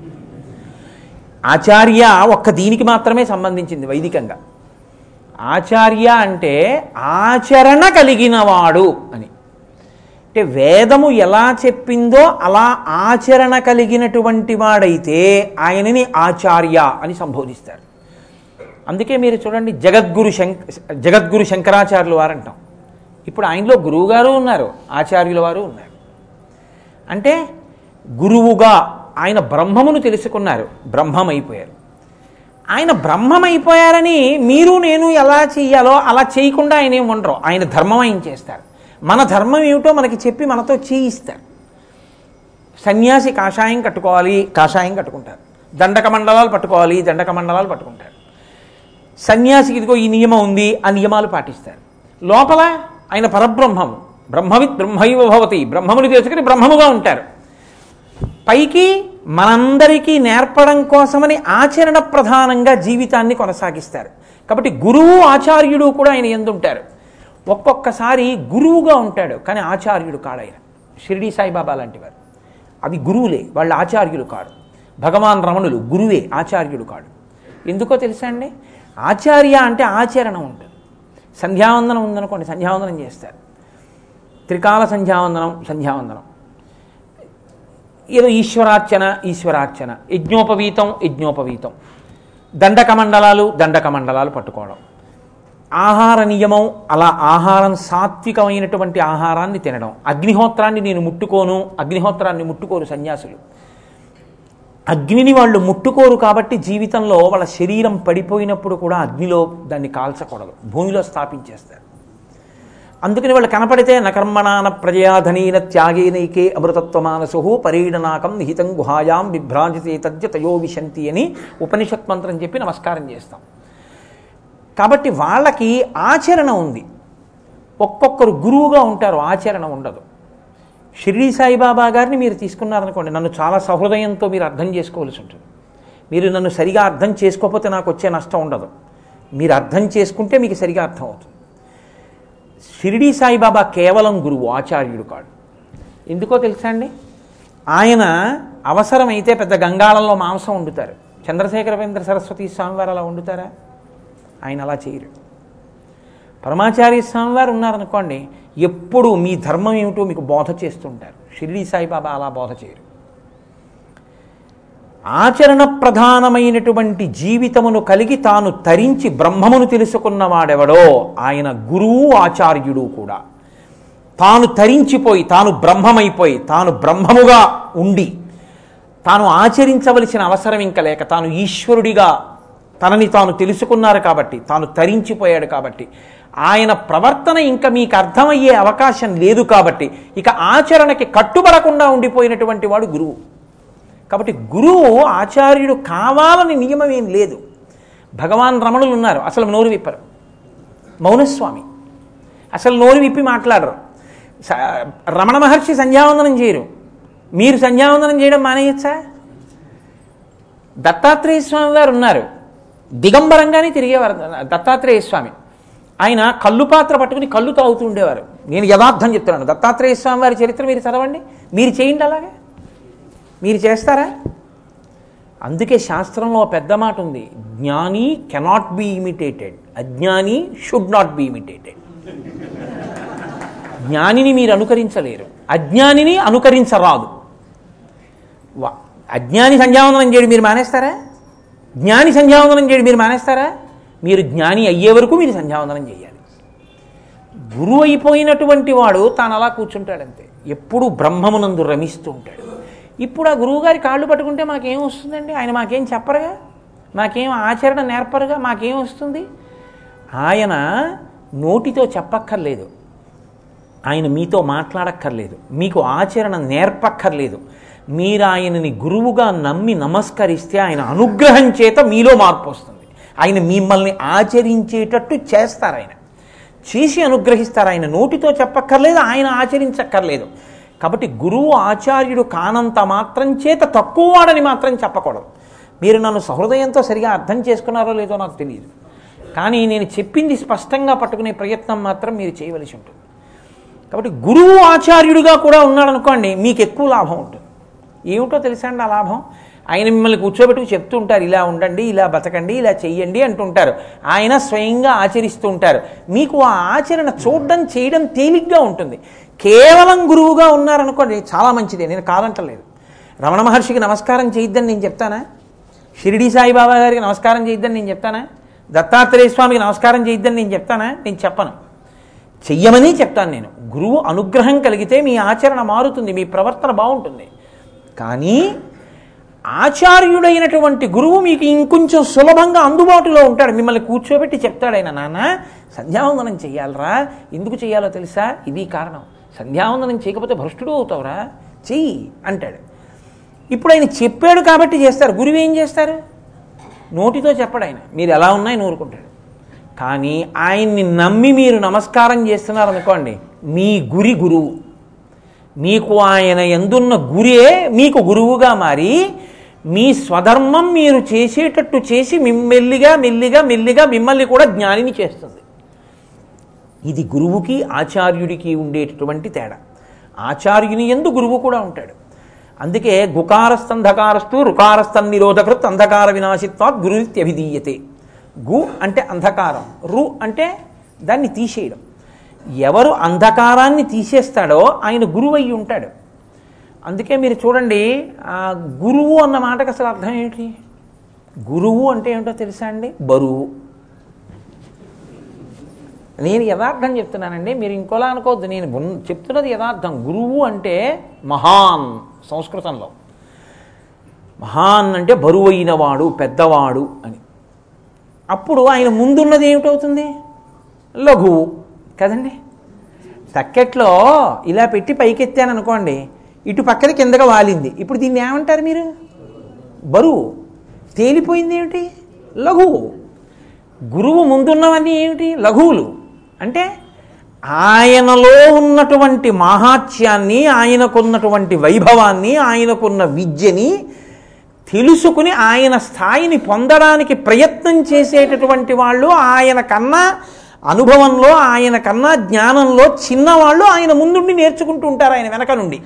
ఆచార్య ఒక్క దీనికి మాత్రమే సంబంధించింది వైదికంగా. ఆచార్య అంటే ఆచరణ కలిగినవాడు అని. అంటే వేదము ఎలా చెప్పిందో అలా ఆచరణ కలిగినటువంటి వాడైతే ఆయనని ఆచార్య అని సంబోధిస్తారు. అందుకే మీరు చూడండి జగద్గురు శంక జగద్గురు శంకరాచార్యులు వారు అంటాం ఇప్పుడు ఆయనలో గురువుగారు ఉన్నారు ఆచార్యుల వారు ఉన్నారు. అంటే గురువుగా ఆయన బ్రహ్మమును తెలుసుకున్నారు బ్రహ్మమైపోయారు. ఆయన బ్రహ్మమైపోయారని మీరు నేను ఎలా చెయ్యాలో అలా చేయకుండా ఆయన ఏం ఉండరు. ఆయన ధర్మం ఆయన చేస్తారు? మన ధర్మం ఏమిటో మనకి చెప్పి మనతో చేయిస్తారు. సన్యాసి కాషాయం కట్టుకోవాలి కాషాయం కట్టుకుంటారు. దండక మండలాలు పట్టుకోవాలి దండక మండలాలు పట్టుకుంటారు. సన్యాసికి ఇదిగో ఈ నియమం ఉంది ఆ నియమాలు పాటిస్తారు. లోపల ఆయన పరబ్రహ్మము. బ్రహ్మవిత్ బ్రహ్మైవ భవతి. బ్రహ్మముని తెలుసుకుని బ్రహ్మముగా ఉంటారు. పైకి మనందరికీ నేర్పడం కోసమని ఆచరణ ప్రధానంగా జీవితాన్ని కొనసాగిస్తారు. కాబట్టి గురువు ఆచార్యుడు కూడా ఆయన ఎందుంటారు? ఒక్కొక్కసారి గురువుగా ఉంటాడు కానీ ఆచార్యుడు కాడు ఆయన షిరిడి సాయిబాబా లాంటి వారు అవి గురువులే వాళ్ళ ఆచార్యులు కాడు. భగవాన్ రమణులు గురువే ఆచార్యుడు కాడు. ఎందుకో తెలుసా అండి? ఆచార్య అంటే ఆచరణ ఉంటుంది. సంధ్యావందనం ఉందనుకోండి సంధ్యావందనం చేస్తారు. త్రికాల సంధ్యావందనం సంధ్యావందనం. ఏదో ఈశ్వరార్చన ఈశ్వరార్చన. యజ్ఞోపవీతం యజ్ఞోపవీతం. దండక మండలాలు దండక మండలాలు పట్టుకోవడం. ఆహార నియమం అలా ఆహారం సాత్వికమైనటువంటి ఆహారాన్ని తినడం. అగ్నిహోత్రాన్ని నేను ముట్టుకోను అగ్నిహోత్రాన్ని ముట్టుకోరు సన్యాసులు. అగ్నిని వాళ్ళు ముట్టుకోరు కాబట్టి జీవితంలో వాళ్ళ శరీరం పడిపోయినప్పుడు కూడా అగ్నిలో దాన్ని కాల్చకూడదు. భూమిలో స్థాపించేస్తారు. అందుకని వాళ్ళు కనపడితే నకర్మణాన ప్రజయాధనీన త్యాగేనైకే అమృతత్వమానసు పరీడనాకం నిహితం గుహాయాం బిభ్రాంజితే తద్య తయో విశంతి అని ఉపనిషత్ మంత్రం చెప్పి నమస్కారం చేస్తాం. కాబట్టి వాళ్ళకి ఆచరణ ఉంది. ఒక్కొక్కరు గురువుగా ఉంటారు ఆచరణ ఉండదు. షిరిడి సాయిబాబా గారిని మీరు తీసుకున్నారనుకోండి నన్ను చాలా సహృదయంతో మీరు అర్థం చేసుకోవాల్సి ఉంటుంది. మీరు నన్ను సరిగా అర్థం చేసుకోకపోతే నాకు వచ్చే నష్టం ఉండదు. మీరు అర్థం చేసుకుంటే మీకు సరిగా అర్థం అవుతుంది. షిరిడి సాయిబాబా కేవలం గురువు ఆచార్యుడు కాడు. ఎందుకో తెలుసా అండి? ఆయన అవసరమైతే పెద్ద గంగాళంలో మాంసం వండుతారు. చంద్రశేఖరవేంద్ర సరస్వతి స్వామివారు అలా వండుతారా? ఆయన అలా చేయరు. పరమాచార్య స్వామివారు ఉన్నారనుకోండి ఎప్పుడు మీ ధర్మం ఏమిటో మీకు బోధ చేస్తుంటారు. షిరిడి సాయిబాబా అలా బోధ చేయరు. ఆచరణ ప్రధానమైనటువంటి జీవితమును కలిగి తాను తరించి బ్రహ్మమును తెలుసుకున్నవాడెవడో ఆయన గురువు ఆచార్యుడు కూడా. తాను తరించిపోయి తాను బ్రహ్మమైపోయి తాను బ్రహ్మముగా ఉండి తాను ఆచరించవలసిన అవసరం ఇంకా లేక తాను ఈశ్వరుడిగా తనని తాను తెలుసుకున్నారు కాబట్టి తాను తరించిపోయాడు కాబట్టి ఆయన ప్రవర్తన ఇంకా మీకు అర్థమయ్యే అవకాశం లేదు కాబట్టి ఇక ఆచరణకి కట్టుబడకుండా ఉండిపోయినటువంటి వాడు గురువు. కాబట్టి గురువు ఆచార్యుడు కావాలని నియమం ఏం లేదు. భగవాన్ రమణులు ఉన్నారు. అసలు నోరు విప్పరు. మౌనస్వామి. అసలు నోరు విప్పి మాట్లాడరు. రమణ మహర్షి సంధ్యావందనం చేయరు. మీరు సంధ్యావందనం చేయడం మానేయచ్చా? దత్తాత్రేయ స్వామి వారు ఉన్నారు. దిగంబరంగానే తిరిగేవారు. దత్తాత్రేయ స్వామి. ఆయన కళ్ళు పాత్ర పట్టుకుని కళ్ళు తాగుతూ ఉండేవారు. నేను యథార్థం చెప్తున్నాను. దత్తాత్రేయ స్వామి వారి చరిత్ర మీరు చదవండి. మీరు చేయండి అలాగే. మీరు చేస్తారా? అందుకే శాస్త్రంలో పెద్ద మాట ఉంది. జ్ఞాని కెనాట్ బి ఇమిటేటెడ్ అజ్ఞాని షుడ్ నాట్ బి ఇమిటేటెడ్ జ్ఞానిని మీరు అనుకరించలేరు. అజ్ఞానిని అనుకరించరాదు. వా- అజ్ఞాని సంధ్యావందనం చేయడం మీరు మానేస్తారా? జ్ఞాని సంధ్యావందనం చేయడం మీరు మానేస్తారా? మీరు జ్ఞాని అయ్యే వరకు మీరు సంధ్యావందనం చేయాలి. గురువు అయిపోయినటువంటి వాడు తాను అలా కూర్చుంటాడంతే. ఎప్పుడు బ్రహ్మమునందు రమిస్తూ ఉంటాడు. ఇప్పుడు ఆ గురువుగారి కాళ్ళు పట్టుకుంటే మాకేం వస్తుందండి? ఆయన మాకేం చెప్పరుగా? మాకేం ఆచరణ నేర్పరుగా? మాకేం వస్తుంది? ఆయన నోటితో చెప్పక్కర్లేదు. ఆయన మీతో మాట్లాడక్కర్లేదు. మీకు ఆచరణ నేర్పక్కర్లేదు. మీరు ఆయనని గురువుగా నమ్మి నమస్కరిస్తే ఆయన అనుగ్రహం చేత మీలో మార్పు వస్తుంది. ఆయన మిమ్మల్ని ఆచరించేటట్టు చేస్తారు ఆయన. చేసి అనుగ్రహిస్తారు. ఆయన నోటితో చెప్పక్కర్లేదు ఆయన ఆచరించక్కర్లేదు. కాబట్టి గురువు ఆచార్యుడు కానంత మాత్రం చేత తక్కువ వాడని మాత్రం చెప్పకూడదు. మీరు నన్ను సహృదయంతో సరిగా అర్థం చేసుకున్నారో లేదో నాకు తెలియదు. కానీ నేను చెప్పింది స్పష్టంగా పట్టుకునే ప్రయత్నం మాత్రం మీరు చేయవలసి ఉంటుంది. కాబట్టి గురువు ఆచార్యుడిగా కూడా ఉన్నాడనుకోండి మీకు ఎక్కువ లాభం ఉంటుంది. ఏమిటో తెలుసా అండి ఆ లాభం? ఆయన మిమ్మల్ని కూర్చోబెట్టుకు చెప్తూ ఉంటారు ఇలా ఉండండి ఇలా బతకండి ఇలా చెయ్యండి అంటుంటారు. ఆయన స్వయంగా ఆచరిస్తూ ఉంటారు మీకు ఆ ఆచరణ చూడడం చేయడం తేలిగ్గా ఉంటుంది. కేవలం గురువుగా ఉన్నారనుకోండి చాలా మంచిదే నేను కాదంటలేదు. రమణ మహర్షికి నమస్కారం చేయొద్దని నేను చెప్తానా? షిరిడి సాయిబాబా గారికి నమస్కారం చేయొద్దని నేను చెప్తానా? దత్తాత్రేయ స్వామికి నమస్కారం చేయొద్దని నేను చెప్తానా? నేను చెప్పను. చెయ్యమని చెప్తాను నేను. గురువు అనుగ్రహం కలిగితే మీ ఆచరణ మారుతుంది మీ ప్రవర్తన బాగుంటుంది. కానీ ఆచార్యుడైనటువంటి గురువు మీకు ఇంకొంచెం సులభంగా అందుబాటులో ఉంటాడు. మిమ్మల్ని కూర్చోబెట్టి చెప్తాడు ఆయన నాన్న సంధ్యావందనం చెయ్యాలరా. ఎందుకు చేయాలో తెలుసా? ఇది కారణం. సంధ్యావందనం చేయకపోతే భ్రష్టుడు అవుతావురా? చెయ్యి అంటాడు. ఇప్పుడు ఆయన చెప్పాడు కాబట్టి చేస్తారు. గురువు ఏం చేస్తారు? నోటితో చెప్పడు ఆయన. మీరు ఎలా ఉన్నాయి నూరుకుంటాడు. కానీ ఆయన్ని నమ్మి మీరు నమస్కారం చేస్తున్నారనుకోండి మీ గురి గురువు. మీకు ఆయన ఎందున్న గురే మీకు గురువుగా మారి మీ స్వధర్మం మీరు చేసేటట్టు చేసి మిమ్మెల్లిగా మెల్లిగా మెల్లిగా మిమ్మల్ని కూడా జ్ఞానిని చేస్తుంది. ఇది గురువుకి ఆచార్యుడికి ఉండేటటువంటి తేడా. ఆచార్యుని ఎందు గురువు కూడా ఉంటాడు. అందుకే గుకారస్తంధకారస్తు రుకారస్తం నిరోధకృత్ అంధకార వినాశిత్వాత్ గురురిత్యభిధీయతే గు అంటే అంధకారం రు అంటే దాన్ని తీసేయడం. ఎవరు అంధకారాన్ని తీసేస్తాడో ఆయన గురువు అయి ఉంటాడు. అందుకే మీరు చూడండి గురువు అన్న మాటకు అసలు అర్థం ఏంటి? గురువు అంటే ఏంటో తెలుసా అండి? బరువు. నేను యథార్థం చెప్తున్నానండి మీరు ఇంకోలా అనుకోవద్దు. నేను చెప్తున్నది యథార్థం. గురువు అంటే మహాన్ సంస్కృతంలో. మహాన్ అంటే బరువైన వాడు పెద్దవాడు అని. అప్పుడు ఆయన ముందున్నది ఏమిటవుతుంది? లఘువు కదండి? తక్కెట్లో ఇలా పెట్టి పైకెత్తాను అనుకోండి ఇటు పక్కన కిందగా వాలింది. ఇప్పుడు దీన్ని ఏమంటారు మీరు? బరువు. తేలిపోయింది ఏమిటి లఘువు గురువు ముందున్నవన్నీ ఏమిటి? లఘువులు. అంటే ఆయనలో ఉన్నటువంటి మాహాత్యాన్ని ఆయనకున్నటువంటి వైభవాన్ని ఆయనకున్న విద్యని తెలుసుకుని ఆయన స్థాయిని పొందడానికి ప్రయత్నం చేసేటటువంటి వాళ్ళు ఆయన కన్నా అనుభవంలో ఆయన కన్నా జ్ఞానంలో చిన్నవాళ్ళు ఆయన ముందుండి నేర్చుకుంటూ ఉంటారు ఆయన వెనక నుండి.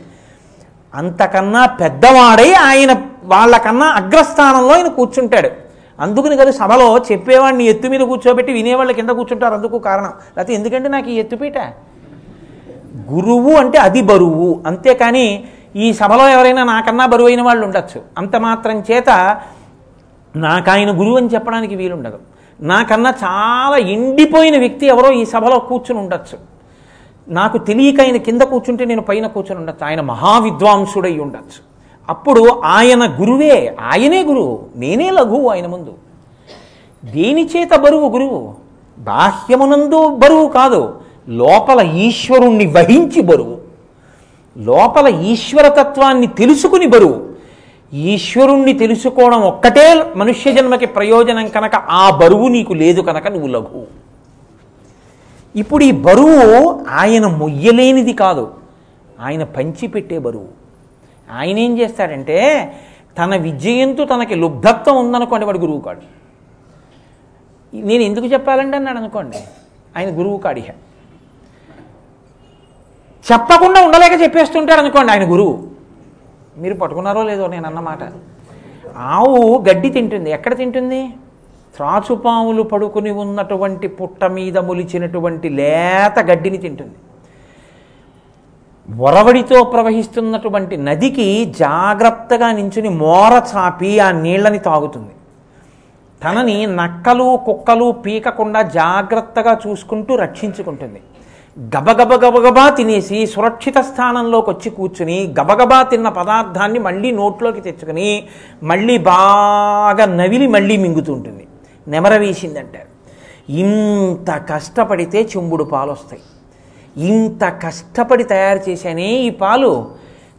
అంతకన్నా పెద్దవాడై ఆయన వాళ్ళకన్నా అగ్రస్థానంలో ఆయన కూర్చుంటాడు. అందుకని కదా సభలో చెప్పేవాడిని ఎత్తు మీద కూర్చోబెట్టి వినేవాళ్ళు కింద కూర్చుంటారు. అందుకు కారణం. లేకపోతే ఎందుకంటే నాకు ఈ ఎత్తుపీట? గురువు అంటే అది బరువు. అంతేకాని ఈ సభలో ఎవరైనా నాకన్నా బరువైన వాళ్ళు ఉండొచ్చు. అంత మాత్రం చేత నాకు ఆయన గురువు అని చెప్పడానికి వీలుండదు. నాకన్నా చాలా ఎండిపోయిన వ్యక్తి ఎవరో ఈ సభలో కూర్చుని ఉండొచ్చు. నాకు తెలియక ఆయన కింద కూర్చుంటే నేను పైన కూర్చుని ఉండొచ్చు. ఆయన మహావిద్వాంసుడై ఉండొచ్చు. అప్పుడు ఆయన గురువే ఆయనే గురువు నేనే లఘువు ఆయన ముందు. దేనిచేత బరువు గురువు? బాహ్యమునందు బరువు కాదు లోపల ఈశ్వరుణ్ణి వహించి బరువు. లోపల ఈశ్వరతత్వాన్ని తెలుసుకుని బరువు. ఈశ్వరుణ్ణి తెలుసుకోవడం ఒక్కటే మనుష్య జన్మకి ప్రయోజనం కనుక ఆ బరువు నీకు లేదు కనుక నువ్వు లఘువు. ఇప్పుడు ఈ బరువు ఆయన మొయ్యలేనిది కాదు ఆయన పంచిపెట్టే బరువు. ఆయన ఏం చేస్తాడంటే తన విజయంతో తనకి లుబ్ధత్వం ఉందనుకోండి వాడు గురువు కాడు. నేను ఎందుకు చెప్పాలండి అన్నాడు అనుకోండి ఆయన గురువు కాడిహ చెప్పకుండా ఉండలేక చెప్పేస్తుంటాడు అనుకోండి ఆయన గురువు. మీరు పట్టుకున్నారో లేదో నేను అన్నమాట ఆవు గడ్డి తింటుంది. ఎక్కడ తింటుంది? త్రాచుపాములు పడుకుని ఉన్నటువంటి పుట్ట మీద మొలిచినటువంటి లేత గడ్డిని తింటుంది. ఒరవడితో ప్రవహిస్తున్నటువంటి నదికి జాగ్రత్తగా నించుని మోర చాపి ఆ నీళ్ళని తాగుతుంది. తనని నక్కలు కుక్కలు పీకకుండా జాగ్రత్తగా చూసుకుంటూ రక్షించుకుంటుంది. గబగబ గబగబా తినేసి సురక్షిత స్థానంలోకి వచ్చి కూర్చుని గబగబా తిన్న పదార్థాన్ని మళ్ళీ నోట్లోకి తెచ్చుకుని మళ్ళీ బాగా నవిలి మళ్ళీ మింగుతుంటుంది. నెమర వేసిందంటారు. ఇంత కష్టపడితే చెంబుడు పాలు వస్తాయి ఇంత కష్టపడి తయారు చేశానే ఈ పాలు.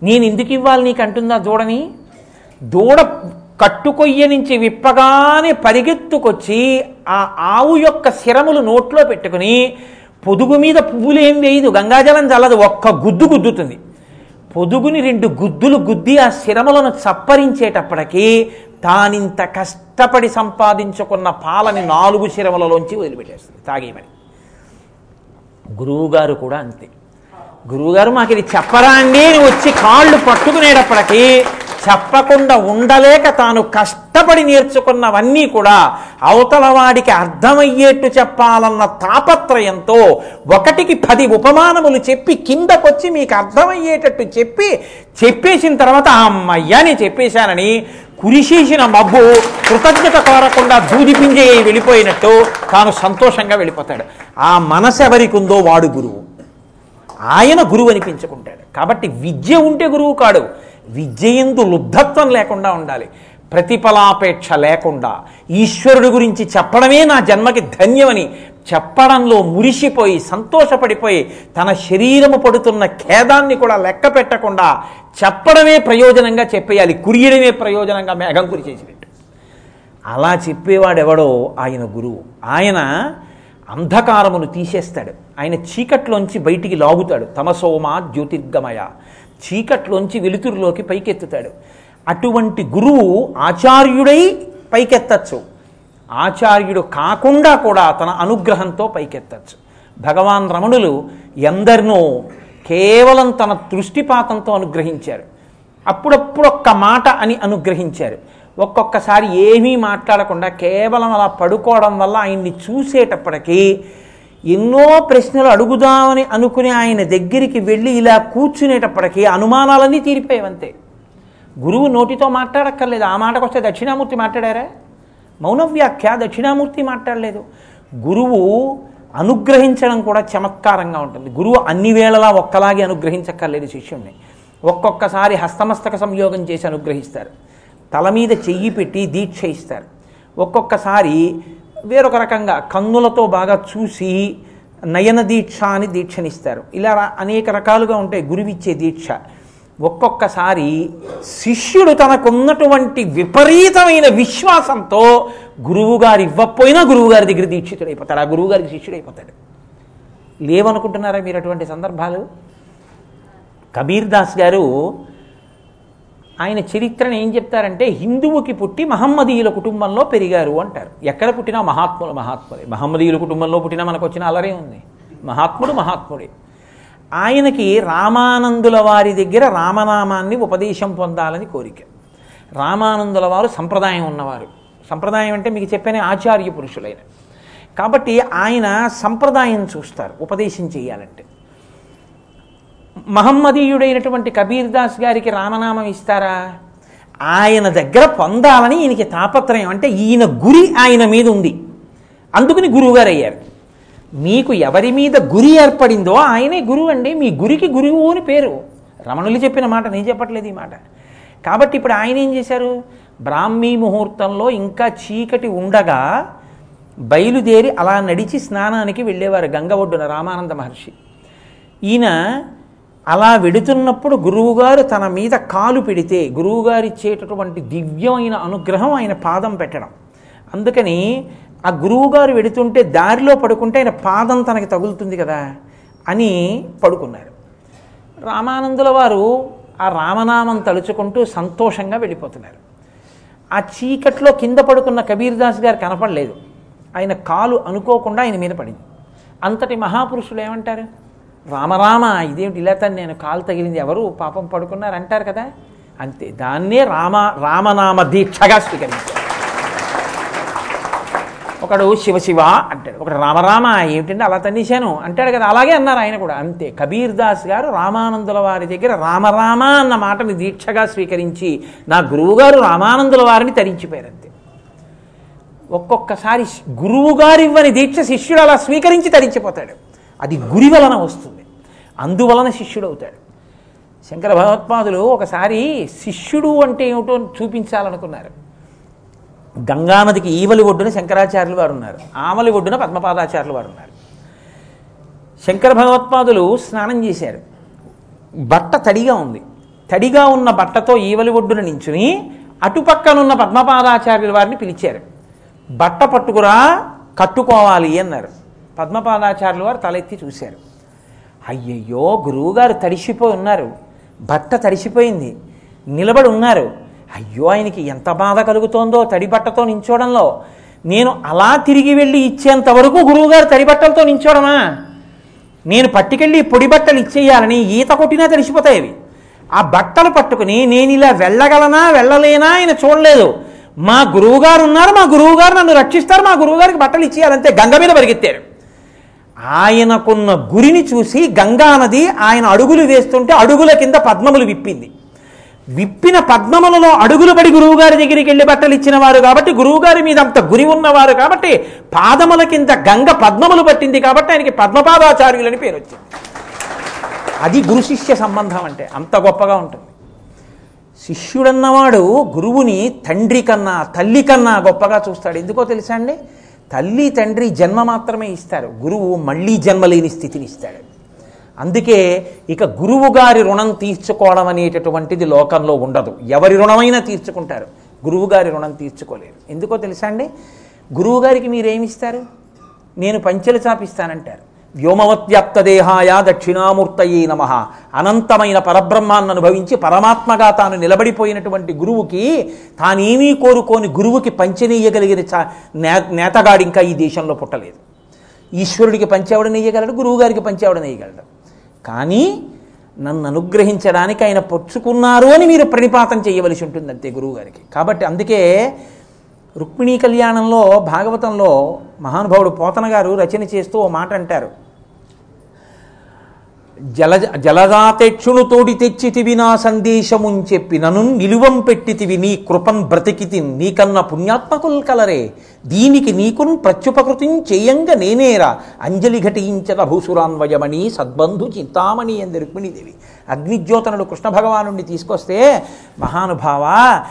నేను ఎందుకు ఇవ్వాలి నీకు అంటుందా దూడని? దూడ కట్టుకొయ్య నుంచి విప్పగానే పరిగెత్తుకొచ్చి ఆ ఆవు యొక్క శిరములు నోట్లో పెట్టుకుని పొదుగు మీద పువ్వులు ఏం వేయదు గంగాజలం చల్లదు ఒక్క గుద్దు గుద్దుతుంది. పొదుగుని రెండు గుద్దులు గుద్ది ఆ శిరములను చప్పరించేటప్పటికీ తానింత కష్టపడి సంపాదించుకున్న పాలని నాలుగు శిరములలోంచి వదిలిపెట్టేస్తుంది తాగేయమని. గురువుగారు కూడా అంతే. గురువుగారు మాకు ఇది చెప్పరా అండి? అని వచ్చి కాళ్ళు పట్టుకునేటప్పటికీ చెప్పకుండా ఉండలేక తాను కష్టపడి నేర్చుకున్నవన్నీ కూడా అవతల వాడికి అర్థమయ్యేట్టు చెప్పాలన్న తాపత్రయంతో ఒకటికి పది ఉపమానములు చెప్పి కిందకొచ్చి మీకు అర్థమయ్యేటట్టు చెప్పి చెప్పేసిన తర్వాత అమ్మయ్యని నేను చెప్పేశానని కురిసేసిన మబ్బు కృతజ్ఞత కోరకుండా దూదిపింజే వెళ్ళిపోయినట్టు తాను సంతోషంగా వెళ్ళిపోతాడు. ఆ మనసు ఎవరికి ఉందో వాడు గురువు. ఆయన గురువు అనిపించుకుంటాడు. కాబట్టి విద్య ఉంటే గురువు కాడు. విద్యయందు లుబ్ధత్వం లేకుండా ఉండాలి. ప్రతిఫలాపేక్ష లేకుండా ఈశ్వరుడు గురించి చెప్పడమే నా జన్మకి ధన్యమని చెప్పడంలో మురిసిపోయి సంతోషపడిపోయి తన శరీరము పడుతున్న ఖేదాన్ని కూడా లెక్క పెట్టకుండా చెప్పడమే ప్రయోజనంగా చెప్పేయాలి కురియడమే ప్రయోజనంగా మేఘం కురి చేసినట్టు అలా చెప్పేవాడెవడో ఆయన గురువు. ఆయన అంధకారమును తీసేస్తాడు. ఆయన చీకట్లోంచి బయటికి లాగుతాడు. తమసోమా జ్యోతిర్గమయ. చీకట్లోంచి వెలుతురులోకి పైకెత్తుతాడు. అటువంటి గురువు ఆచార్యుడై పైకెత్తచ్చు. ఆచార్యుడు కాకుండా కూడా తన అనుగ్రహంతో పైకెత్తచ్చు. భగవాన్ రమణులు ఎందరినో కేవలం తన దృష్టిపాతంతో అనుగ్రహించారు. అప్పుడప్పుడు ఒక్క మాట అని అనుగ్రహించారు. ఒక్కొక్కసారి ఏమీ మాట్లాడకుండా కేవలం అలా పడుకోవడం వల్ల ఆయన్ని చూసేటప్పటికీ ఎన్నో ప్రశ్నలు అడుగుదామని అనుకుని ఆయన దగ్గరికి వెళ్ళి ఇలా కూర్చునేటప్పటికీ అనుమానాలన్నీ తీరిపోయేవంతే. గురువు నోటితో మాట్లాడక్కర్లేదు. ఆ మాటకు వస్తే దక్షిణామూర్తి మాట్లాడారా? మౌనవ్యాఖ్య దక్షిణామూర్తి మాట్లాడలేదు. గురువు అనుగ్రహించడం కూడా చమత్కారంగా ఉంటుంది. గురువు అన్ని వేళలా ఒక్కలాగే అనుగ్రహించక్కర్లేదు శిష్యుణ్ణి. ఒక్కొక్కసారి హస్తమస్తక సంయోగం చేసి అనుగ్రహిస్తారు. తల మీద చెయ్యి పెట్టి దీక్ష ఇస్తారు. ఒక్కొక్కసారి వేరొక రకంగా కన్నులతో బాగా చూసి నయన దీక్ష అని దీక్షనిస్తారు. ఇలా అనేక రకాలుగా ఉంటాయి గురువిచ్చే దీక్ష. ఒక్కొక్కసారి శిష్యుడు తనకున్నటువంటి విపరీతమైన విశ్వాసంతో గురువుగారు ఇవ్వకపోయినా గురువుగారి దగ్గర దీక్షితుడైపోతాడు. ఆ గురువుగారికి శిష్యుడైపోతాడు. లేవనుకుంటున్నారా మీరు అటువంటి సందర్భాలు? కబీర్ దాస్ గారు ఆయన చరిత్రను ఏం చెప్తారంటే హిందువుకి పుట్టి మహమ్మదీయుల కుటుంబంలో పెరిగారు అంటారు. ఎక్కడ పుట్టినా మహాత్ములు మహాత్ములే. మహమ్మదీయుల కుటుంబంలో పుట్టినా మనకు వచ్చిన అలరే ఉంది. మహాత్ముడు మహాత్ముడే. ఆయనకి రామానందుల వారి దగ్గర రామనామాన్ని ఉపదేశం పొందాలని కోరిక. రామానందుల వారు సంప్రదాయం ఉన్నవారు. సంప్రదాయం అంటే మీకు చెప్పిన ఆచార్య పురుషులైన. కాబట్టి ఆయన సంప్రదాయం చూస్తారు ఉపదేశం చేయాలంటే. మహమ్మదీయుడైనటువంటి కబీర్ దాస్ గారికి రామనామం ఇస్తారా? ఆయన దగ్గర పొందాలని ఈయనకి తాపత్రయం. అంటే ఈయన గురి ఆయన మీద ఉంది. అందుకని గురువుగారు అయ్యారు మీకు ఎవరి మీద గురి ఏర్పడిందో ఆయనే గురువు అండి. మీ గురికి గురువు అని పేరు. రమణులు చెప్పిన మాట నేను చెప్పట్లేదు ఈ మాట. కాబట్టి ఇప్పుడు ఆయన ఏం చేశారు? బ్రాహ్మీ ముహూర్తంలో ఇంకా చీకటి ఉండగా బయలుదేరి అలా నడిచి స్నానానికి వెళ్ళేవారు గంగ ఒడ్డున రామానంద మహర్షి. ఈయన అలా వెడుతున్నప్పుడు గురువుగారు తన మీద కాలు పెడితే గురువుగారు ఇచ్చేటటువంటి దివ్యమైన అనుగ్రహం ఆయన పాదం పెట్టడం. అందుకని ఆ గురువుగారు వెడుతుంటే దారిలో పడుకుంటే ఆయన పాదం తనకి తగులుతుంది కదా అని పడుకున్నారు. రామానందుల వారు ఆ రామనామం తలుచుకుంటూ సంతోషంగా వెళ్ళిపోతున్నారు. ఆ చీకట్లో కింద పడుకున్న కబీర్దాస్ గారు కనపడలేదు. ఆయన కాలు అనుకోకుండా ఆయన మీద పడింది. అంతటి మహాపురుషులు ఏమంటారు? రామరామ ఇదేమిటి ఇలా తను నేను కాలు తగిలింది ఎవరు పాపం పడుకున్నారు అంటారు కదా? అంతే దాన్నే రామ రామనామ దీక్షగా స్వీకరించారు. ఒకడు శివశివ అంటాడు. ఒకడు రామరామ ఏమిటంటే అలా తన్నేశాను అంటాడు కదా. అలాగే అన్నారు ఆయన కూడా. అంతే. కబీర్ దాస్ గారు రామానందుల వారి దగ్గర రామరామ అన్న మాటని దీక్షగా స్వీకరించి నా గురువుగారు రామానందుల వారిని తరించిపోయారు అంతే. ఒక్కొక్కసారి గురువుగారు ఇవ్వని దీక్ష శిష్యుడు అలా స్వీకరించి తరించిపోతాడు. అది గురి వలన వస్తుంది. అందువలన శిష్యుడు అవుతాడు శంకర భగవత్పాదులు ఒకసారి శిష్యుడు అంటే ఏమిటో చూపించాలనుకున్నారు. గంగానదికి ఈవలి ఒడ్డున శంకరాచార్యులు వారు ఉన్నారు. ఆమలి ఒడ్డున పద్మపాదాచార్యులు వారు ఉన్నారు. శంకర భగవత్పాదులు స్నానం చేశారు. బట్ట తడిగా ఉంది. తడిగా ఉన్న బట్టతో ఈవలి ఒడ్డున నించుని అటుపక్కనున్న పద్మపాదాచార్యుల వారిని పిలిచారు. బట్ట పట్టుకురా కట్టుకోవాలి అన్నారు. పద్మపాదాచార్యుల వారు తలెత్తి చూశారు. అయ్యయ్యో గురువుగారు తడిసిపోయి ఉన్నారు. బట్ట తడిసిపోయింది. నిలబడి ఉన్నారు. అయ్యో ఆయనకి ఎంత బాధ కలుగుతోందో తడి బట్టతో నేను అలా తిరిగి వెళ్ళి ఇచ్చేంత వరకు గురువుగారు తడి బట్టలతో నించోడమా? నేను పట్టుకెళ్ళి పొడి బట్టలు ఇచ్చేయాలని ఈత కొట్టినా తడిసిపోతాయి అవి ఆ బట్టలు పట్టుకుని నేను ఇలా వెళ్ళగలనా వెళ్ళలేనా ఆయన చూడలేదు. మా గురువుగారు ఉన్నారు మా గురువుగారు నన్ను రక్షిస్తారు మా గురువుగారికి బట్టలు ఇచ్చేయాలంతే గంగ మీద పరిగెత్తారు. ఆయనకున్న గురిని చూసి గంగా నది ఆయన అడుగులు వేస్తుంటే అడుగుల కింద పద్మములు విప్పింది. విప్పిన పద్మములలో అడుగులు పడి గురువుగారి దగ్గరికి వెళ్ళి బట్టలు ఇచ్చిన వారు కాబట్టి గురువుగారి మీద అంత గురి ఉన్నవారు కాబట్టి పాదముల కింద గంగ పద్మములు పట్టింది కాబట్టి ఆయనకి పద్మపాదాచార్యులని పేరు వచ్చింది. అది గురు శిష్య సంబంధం అంటే అంత గొప్పగా ఉంటుంది. శిష్యుడన్నవాడు గురువుని తండ్రి కన్నా తల్లి కన్నా గొప్పగా చూస్తాడు. ఎందుకో తెలుసా అండి? తల్లి తండ్రి జన్మ మాత్రమే ఇస్తారు. గురువు మళ్ళీ జన్మలేని స్థితిని ఇస్తాడు. అందుకే ఇక గురువు గారి రుణం తీర్చుకోవడం అనేటటువంటిది లోకంలో ఉండదు. ఎవరి రుణమైనా తీర్చుకుంటారు. గురువు గారి రుణం తీర్చుకోలేరు. ఎందుకో తెలుసా అండి? గురువు గారికి మీరేమిస్తారు? నేను పంచెలు చాపిస్తానంటారు. వ్యోమవత్వ్యాప్త దేహాయ దక్షిణామూర్తయే నమ. అనంతమైన పరబ్రహ్మాన్ని అనుభవించి పరమాత్మగా తాను నిలబడిపోయినటువంటి గురువుకి తానేమీ కోరుకోని గురువుకి పంచనీయగలిగిన చా నే- నేతగాడు ఇంకా ఈ దేశంలో పుట్టలేదు. ఈశ్వరుడికి పంచేవడం నెయ్యగలడు గురువుగారికి పంచేవడం నెయ్యగలడు కానీ నన్ను అనుగ్రహించడానికి ఆయన పొచ్చుకున్నారు అని మీరు ప్రణిపాతం చేయవలసి ఉంటుంది అంతే గురువుగారికి. కాబట్టి అందుకే రుక్మిణీ కళ్యాణంలో భాగవతంలో మహానుభావుడు పోతన గారు రచన చేస్తూ ఓ మాట అంటారు. జలజ జలదాతెక్షును తోడి తెచ్చితివి నా సందేశమున్ చెప్పినను నిలువం పెట్టితివి నీ కృపన్ బ్రతికితి నీకన్న పుణ్యాత్మకుల్ కలరే. దీనికి నీకున్ ప్రత్యుపకృతిం చేయంగ నేనేరా. అంజలి ఘటించద భూసురాన్వయమణి సద్బంధు చింతామణి అంది రుక్మిణీదేవి. అగ్నిజ్యోతనుడు కృష్ణ భగవానుడిని తీసుకొస్తే మహానుభావా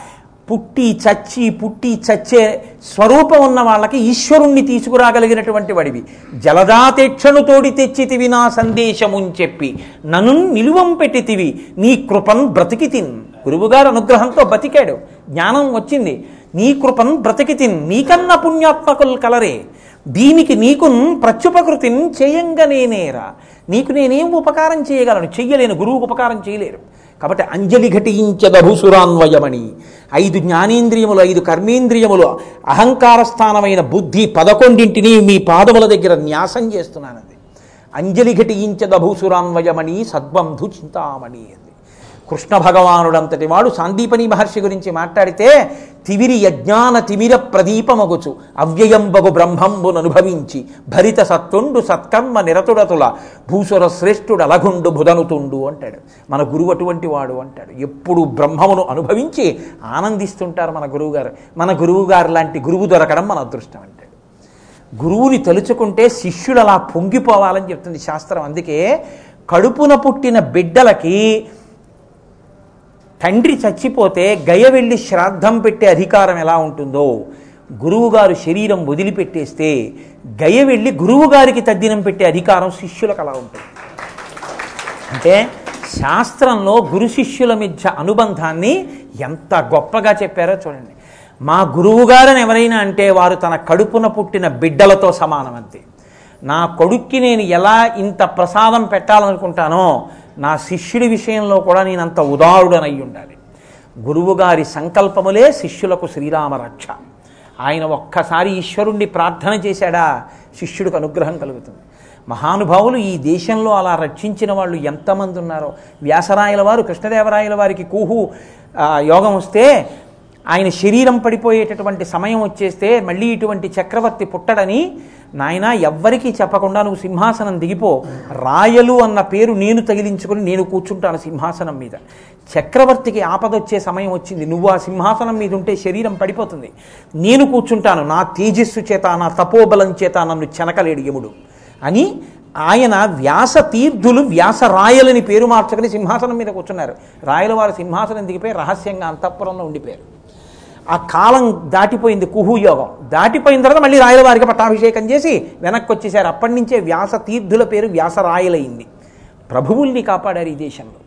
పుట్టి చచ్చి పుట్టి చచ్చే స్వరూపం ఉన్న వాళ్ళకి ఈశ్వరుణ్ణి తీసుకురాగలిగినటువంటి వాడివి. జలదాతేక్షను తోడి తెచ్చితివి నా సందేశముని చెప్పి. నన్ను నిలువం పెట్టితివి. నీ కృపం బ్రతికి తిన్ గురువుగారు అనుగ్రహంతో బతికాడు. జ్ఞానం వచ్చింది. నీ కృపం బ్రతికి తిన్ నీకన్న పుణ్యాత్మకులు కలరే. దీనికి నీకు ప్రత్యుపకృతిని చేయంగనేనేరా నీకు నేనేం ఉపకారం చేయగలను? చెయ్యలేను. గురువుకు ఉపకారం చేయలేరు. కాబట్టి అంజలి ఘటించదభుసురాన్వయమణి ఐదు జ్ఞానేంద్రియములు ఐదు కర్మేంద్రియములు అహంకార స్థానమైన బుద్ధి పదకొండింటిని మీ పాదముల దగ్గర న్యాసం చేస్తున్నానండి అంజలి ఘటించదభూసురాన్వయమణి సద్బంధు చింతామణి అంది. కృష్ణ భగవానుడంతటి వాడు సాందీపని మహర్షి గురించి మాట్లాడితే తివిరి యజ్ఞాన తిమిర ప్రదీపమగుచు అవ్యయంబగు బ్రహ్మంబును అనుభవించి భరిత సత్తుండు సత్కర్మ నిరతుడతుల భూసుర శ్రేష్ఠుడు అలగుండు బుధనుతుండు అంటాడు. మన గురువు అటువంటి వాడు అంటాడు. ఎప్పుడు బ్రహ్మమును అనుభవించి ఆనందిస్తుంటారు మన గురువుగారు. మన గురువుగారు లాంటి గురువు దొరకడం మన అదృష్టం అంటాడు. గురువుని తలుచుకుంటే శిష్యుడు అలా పొంగిపోవాలని చెప్తుంది శాస్త్రం. అందుకే కడుపున పుట్టిన బిడ్డలకి తండ్రి చచ్చిపోతే గయ వెళ్ళి శ్రాద్ధం పెట్టే అధికారం ఎలా ఉంటుందో గురువుగారు శరీరం వదిలిపెట్టేస్తే గయ వెళ్ళి గురువుగారికి తద్దినం పెట్టే అధికారం శిష్యులకు అలా ఉంటుంది. అంటే శాస్త్రంలో గురు శిష్యుల మధ్య అనుబంధాన్ని ఎంత గొప్పగా చెప్పారో చూడండి. మా గురువుగారని ఎవరైనా అంటే వారు తన కడుపున పుట్టిన బిడ్డలతో సమానం అంతే. నా కొడుక్కి నేను ఎలా ఇంత ప్రసాదం పెట్టాలనుకుంటానో నా శిష్యుడి విషయంలో కూడా నేనంత ఉదారుడనై ఉండాలి గురువుగారి సంకల్పములే శిష్యులకు శ్రీరామ రక్ష. ఆయన ఒక్కసారి ఈశ్వరుణ్ణి ప్రార్థన చేశాడా శిష్యుడికి అనుగ్రహం కలుగుతుంది. మహానుభావులు ఈ దేశంలో అలా రక్షించిన వాళ్ళు ఎంతమంది ఉన్నారో. వ్యాసరాయల వారు కృష్ణదేవరాయల వారికి కూహు యోగం వస్తే ఆయన శరీరం పడిపోయేటటువంటి సమయం వచ్చేస్తే మళ్ళీ ఇటువంటి చక్రవర్తి పుట్టడని నాయన ఎవ్వరికీ చెప్పకుండా నువ్వు సింహాసనం దిగిపో. రాయలు అన్న పేరు నేను తగిలించుకొని నేను కూర్చుంటాను సింహాసనం మీద. చక్రవర్తికి ఆపదొచ్చే సమయం వచ్చింది. నువ్వు ఆ సింహాసనం మీద ఉంటే శరీరం పడిపోతుంది. నేను కూర్చుంటాను. నా తేజస్సు చేత నా తపోబలం చేత నన్ను చెనకలేడు యముడు. అని ఆయన వ్యాస తీర్థులు వ్యాస రాయలని పేరు మార్చుకుని సింహాసనం మీద కూర్చున్నారు. రాయల వారు సింహాసనం దిగిపోయి రహస్యంగా అంతఃపురంలో ఉండిపోయారు. ఆ కాలం దాటిపోయింది కుహు యోగం. దాటిపోయిన తర్వాత మళ్ళీ రాయలవారికి పట్టాభిషేకం చేసి వెనక్కి వచ్చేసారు అప్పటి నుంచే వ్యాస తీర్థుల పేరు వ్యాసరాయలైంది ప్రభువుల్ని కాపాడారు ఈ దేశంలో.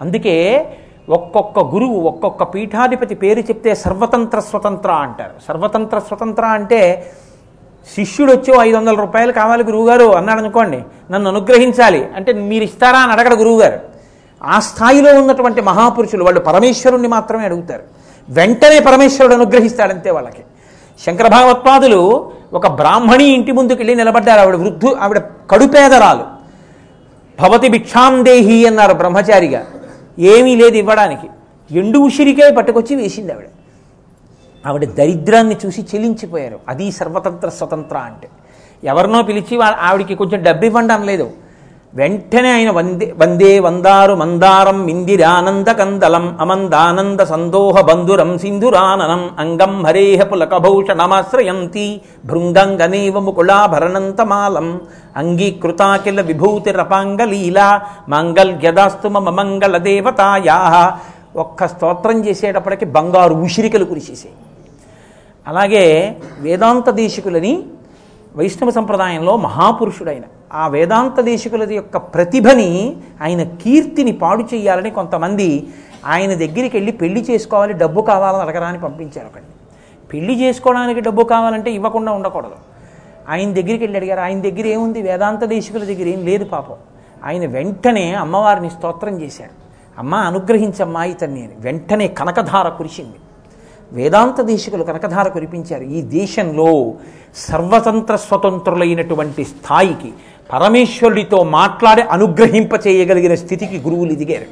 అందుకే ఒక్కొక్క గురువు ఒక్కొక్క పీఠాధిపతి పేరు చెప్తే సర్వతంత్ర స్వతంత్ర అంటారు. సర్వతంత్ర స్వతంత్ర అంటే శిష్యుడు వచ్చి ఐదు వందల రూపాయలు కావాలి గురువుగారు అన్నాడు అనుకోండి నన్ను అనుగ్రహించాలి అంటే మీరు ఇస్తారా అని అడగడు గురువుగారు. ఆ స్థాయిలో ఉన్నటువంటి మహాపురుషులు వాళ్ళు పరమేశ్వరుణ్ణి మాత్రమే అడుగుతారు. వెంటనే పరమేశ్వరుడు అనుగ్రహిస్తాడంతే వాళ్ళకి. శంకర భగవత్పాదులు ఒక బ్రాహ్మణి ఇంటి ముందుకు వెళ్ళి నిలబడ్డారు. ఆవిడ వృద్ధు ఆవిడ కడుపేదరాలు భవతి భిక్షాందేహి అన్నారు బ్రహ్మచారిగా. ఏమీ లేదు ఇవ్వడానికి. ఎండు ఉసిరికే పట్టుకొచ్చి వేసింది ఆవిడ. ఆవిడ దరిద్రాన్ని చూసి చెలించిపోయారు. అది సర్వతంత్ర స్వతంత్ర అంటే. ఎవరినో పిలిచి వా- ఆవిడికి కొంచెం డబ్బు ఇవ్వండి అనలేదు. వెంటనే ఆయన వందే వందే వందారు మందారం ఇందిరానంద కందలం అమందానంద సందోహ బంధురం సింధురాననం అంగం హరేహ పులకభూషణమాశ్రయంతి భృంగంగనేవ ముకుళాభరణంతమాలం అంగీకృతాకిల విభూతిరపాంగలీలా మాంగల్యదాస్తు మమ మంగళ దేవతాయా ఒక్క స్తోత్రం చేసేటప్పటికి బంగారు ఉషిరికలు కురిసేసాయి. అలాగే వేదాంత దేశికులని వైష్ణవ సంప్రదాయంలో మహాపురుషుడైన ఆ వేదాంత దేశికులది యొక్క ప్రతిభని ఆయన కీర్తిని పాడు చేయాలని కొంతమంది ఆయన దగ్గరికి వెళ్ళి పెళ్ళి చేసుకోవాలి డబ్బు కావాలని అడగరాని పంపించారు ఒకటి పెళ్ళి చేసుకోవడానికి డబ్బు కావాలంటే ఇవ్వకుండా ఉండకూడదు. ఆయన దగ్గరికి వెళ్ళి అడిగారు ఆయన దగ్గర ఏముంది? వేదాంత దేశికుల దగ్గర ఏం లేదు పాపం. ఆయన వెంటనే అమ్మవారిని స్తోత్రం చేశారు. అమ్మ అనుగ్రహించమ్మా ఇతన్ని అని. వెంటనే కనకధార కురిసింది. వేదాంత దేశికులు కనకధార కురిపించారు. ఈ దేశంలో సర్వతంత్ర స్వతంత్రులైనటువంటి స్థాయికి పరమేశ్వరుడితో మాట్లాడి అనుగ్రహింప చేయగలిగిన స్థితికి గురువులు ఎదిగారు.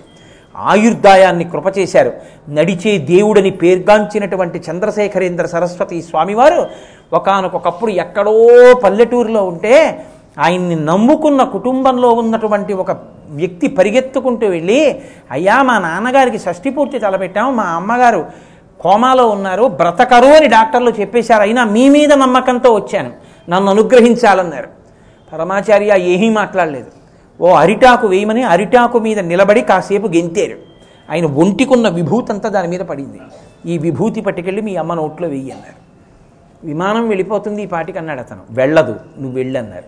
ఆయుర్దాయాన్ని కృప చేశారు. నడిచే దేవుడని పేర్గాంచినటువంటి చంద్రశేఖరేంద్ర సరస్వతి స్వామివారు ఒకనకొకప్పుడు ఎక్కడో పల్లెటూరులో ఉంటే ఆయన్ని నమ్ముకున్న కుటుంబంలో ఉన్నటువంటి ఒక వ్యక్తి పరిగెత్తుకుంటూ వెళ్ళి అయ్యా మా నాన్నగారికి షష్ఠి పూర్తి తలపెట్టాం మా అమ్మగారు కోమాలో ఉన్నారు బ్రతకరు అని డాక్టర్లు చెప్పేశారు. అయినా మీ మీద నమ్మకంతో వచ్చాను. నన్ను అనుగ్రహించాలన్నారు. పరమాచార్య ఏమీ మాట్లాడలేదు. ఓ అరిటాకు వేయమని అరిటాకు మీద నిలబడి కాసేపు గెంతారు. ఆయన ఒంటికున్న విభూతంతా దాని మీద పడింది. ఈ విభూతి పట్టుకెళ్ళి మీ అమ్మ నోట్లో వెయ్యి అన్నారు. విమానం వెళ్ళిపోతుంది ఈ పాటికి అన్నాడు అతను. వెళ్ళదు నువ్వు వెళ్ళన్నారు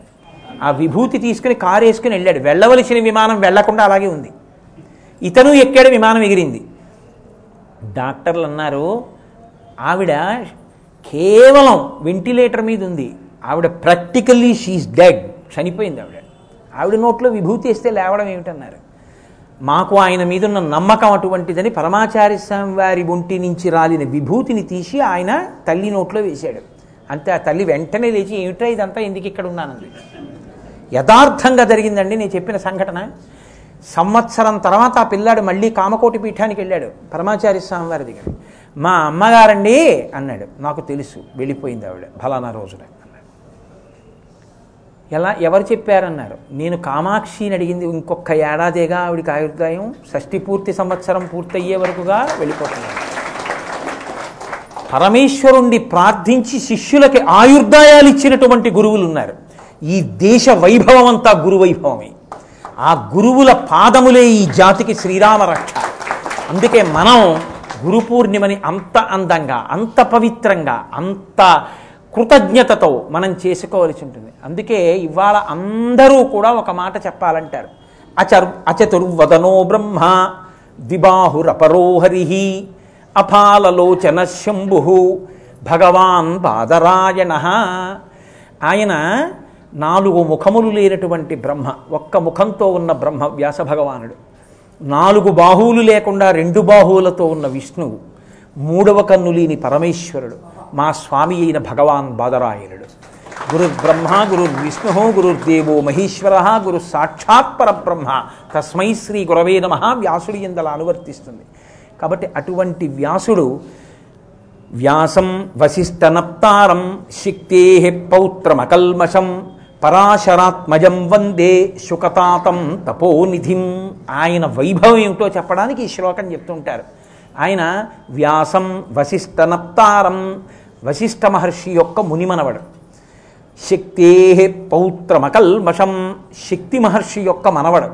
ఆ విభూతి తీసుకుని కారు వేసుకుని వెళ్ళాడు. వెళ్ళవలసిన విమానం వెళ్ళకుండా అలాగే ఉంది. ఇతను ఎక్కాడు విమానం ఎగిరింది. డాక్టర్లు అన్నారు ఆవిడ కేవలం వెంటిలేటర్ మీద ఉంది. ఆవిడ ప్రాక్టికల్లీ షీఈ్ డెడ్ చనిపోయింది ఆవిడ. ఆవిడ నోట్లో విభూతి ఇస్తే లేవడం ఏమిటన్నారు? మాకు ఆయన మీద ఉన్న నమ్మకం అటువంటిదని పరమాచార్య స్వామి వారి ఒంటి నుంచి రాలిన విభూతిని తీసి ఆయన తల్లి నోట్లో వేశాడు. అంతే ఆ తల్లి వెంటనే లేచి ఏమిటా ఇదంతా? ఎందుకు ఇక్కడ ఉన్నానంది? యథార్థంగా జరిగిందండి నేను చెప్పిన సంఘటన. సంవత్సరం తర్వాత ఆ పిల్లాడు మళ్ళీ కామకోటి పీఠానికి వెళ్ళాడు పరమాచార్య స్వామి వారి దగ్గర మా అమ్మగారండి అన్నాడు. నాకు తెలుసు వెళ్ళిపోయింది ఆవిడ ఫలానా రోజున. ఎలా ఎవరు చెప్పారన్నారు? నేను కామాక్షిని అడిగింది ఇంకొక ఏడాదిగా ఆవిడికి ఆయుర్దాయం షష్ఠి పూర్తి సంవత్సరం పూర్తయ్యే వరకుగా వెళ్ళిపోతున్నాను పరమేశ్వరుణ్ణి ప్రార్థించి శిష్యులకి ఆయుర్దాయాలు ఇచ్చినటువంటి గురువులు ఉన్నారు ఈ దేశ వైభవం అంతా గురు వైభవమే ఆ గురువుల పాదములే ఈ జాతికి శ్రీరామ రక్ష. అందుకే మనం గురు పూర్ణిమని అంత అందంగా అంత పవిత్రంగా అంత కృతజ్ఞతతో మనం చేసుకోవలసి ఉంటుంది. అందుకే ఇవాళ అందరూ కూడా ఒక మాట చెప్పాలంటారు. అచర్ అచతుర్వదనో బ్రహ్మ ద్విబాహురపరోహరి అపాలలోచన శంభు భగవాన్ బాదరాయణ ఆయన నాలుగు ముఖములు లేనటువంటి బ్రహ్మ ఒక్క ముఖంతో ఉన్న బ్రహ్మ వ్యాస భగవానుడు. నాలుగు బాహువులు లేకుండా రెండు బాహువులతో ఉన్న విష్ణువు మూడవ కన్ను లేని పరమేశ్వరుడు. మా స్వామి అయిన భగవాన్ బాదరాయణుడు గురు బ్రహ్మ గురు విష్ణు గురుర్దేవో మహేశ్వర గురు సాక్షాత్ పరబ్రహ్మ. తస్మై శ్రీ గురవే నమ వ్యాసుడి ఎందల అనువర్తిస్తుంది. కాబట్టి అటువంటి వ్యాసుడు వ్యాసం వశిష్టనప్తారం శక్తే పౌత్రమకల్మషం పరాశరాత్మజం వందే శుకతాతం తపోనిధిం. ఆయన వైభవం ఏమిటో చెప్పడానికి ఈ శ్లోకం చెప్తుంటారు. ఆయన వ్యాసం వశిష్టనప్తారం వశిష్ఠ మహర్షి యొక్క మునిమనవడు. శక్తే పౌత్రమకల్మషం శక్తి మహర్షి యొక్క మనవడు.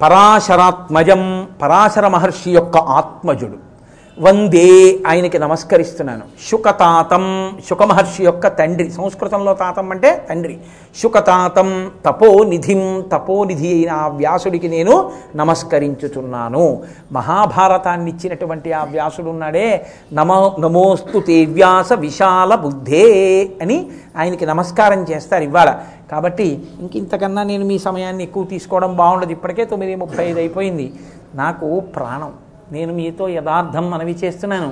పరాశరాత్మజం పరాశర మహర్షి యొక్క ఆత్మజుడు. వందే ఆయనకి నమస్కరిస్తున్నాను. శుకతాతం శుకమహర్షి యొక్క తండ్రి. సంస్కృతంలో తాతం అంటే తండ్రి. శుకతాతం తపోనిధిం తపోనిధి అయిన ఆ వ్యాసుడికి నేను నమస్కరించుచున్నాను. మహాభారతాన్ని ఇచ్చినటువంటి ఆ వ్యాసుడు ఉన్నాడే. నమో నమోస్తు వ్యాస విశాల బుద్ధే అని ఆయనకి నమస్కారం చేస్తారు ఇవాళ. కాబట్టి ఇంక ఇంతకన్నా నేను మీ సమయాన్ని ఎక్కువ తీసుకోవడం బాగుండదు. ఇప్పటికే తొమ్మిది ముప్పై ఐదు అయిపోయింది. నాకు ప్రాణం. నేను మీతో యథార్థం మనవి చేస్తున్నాను.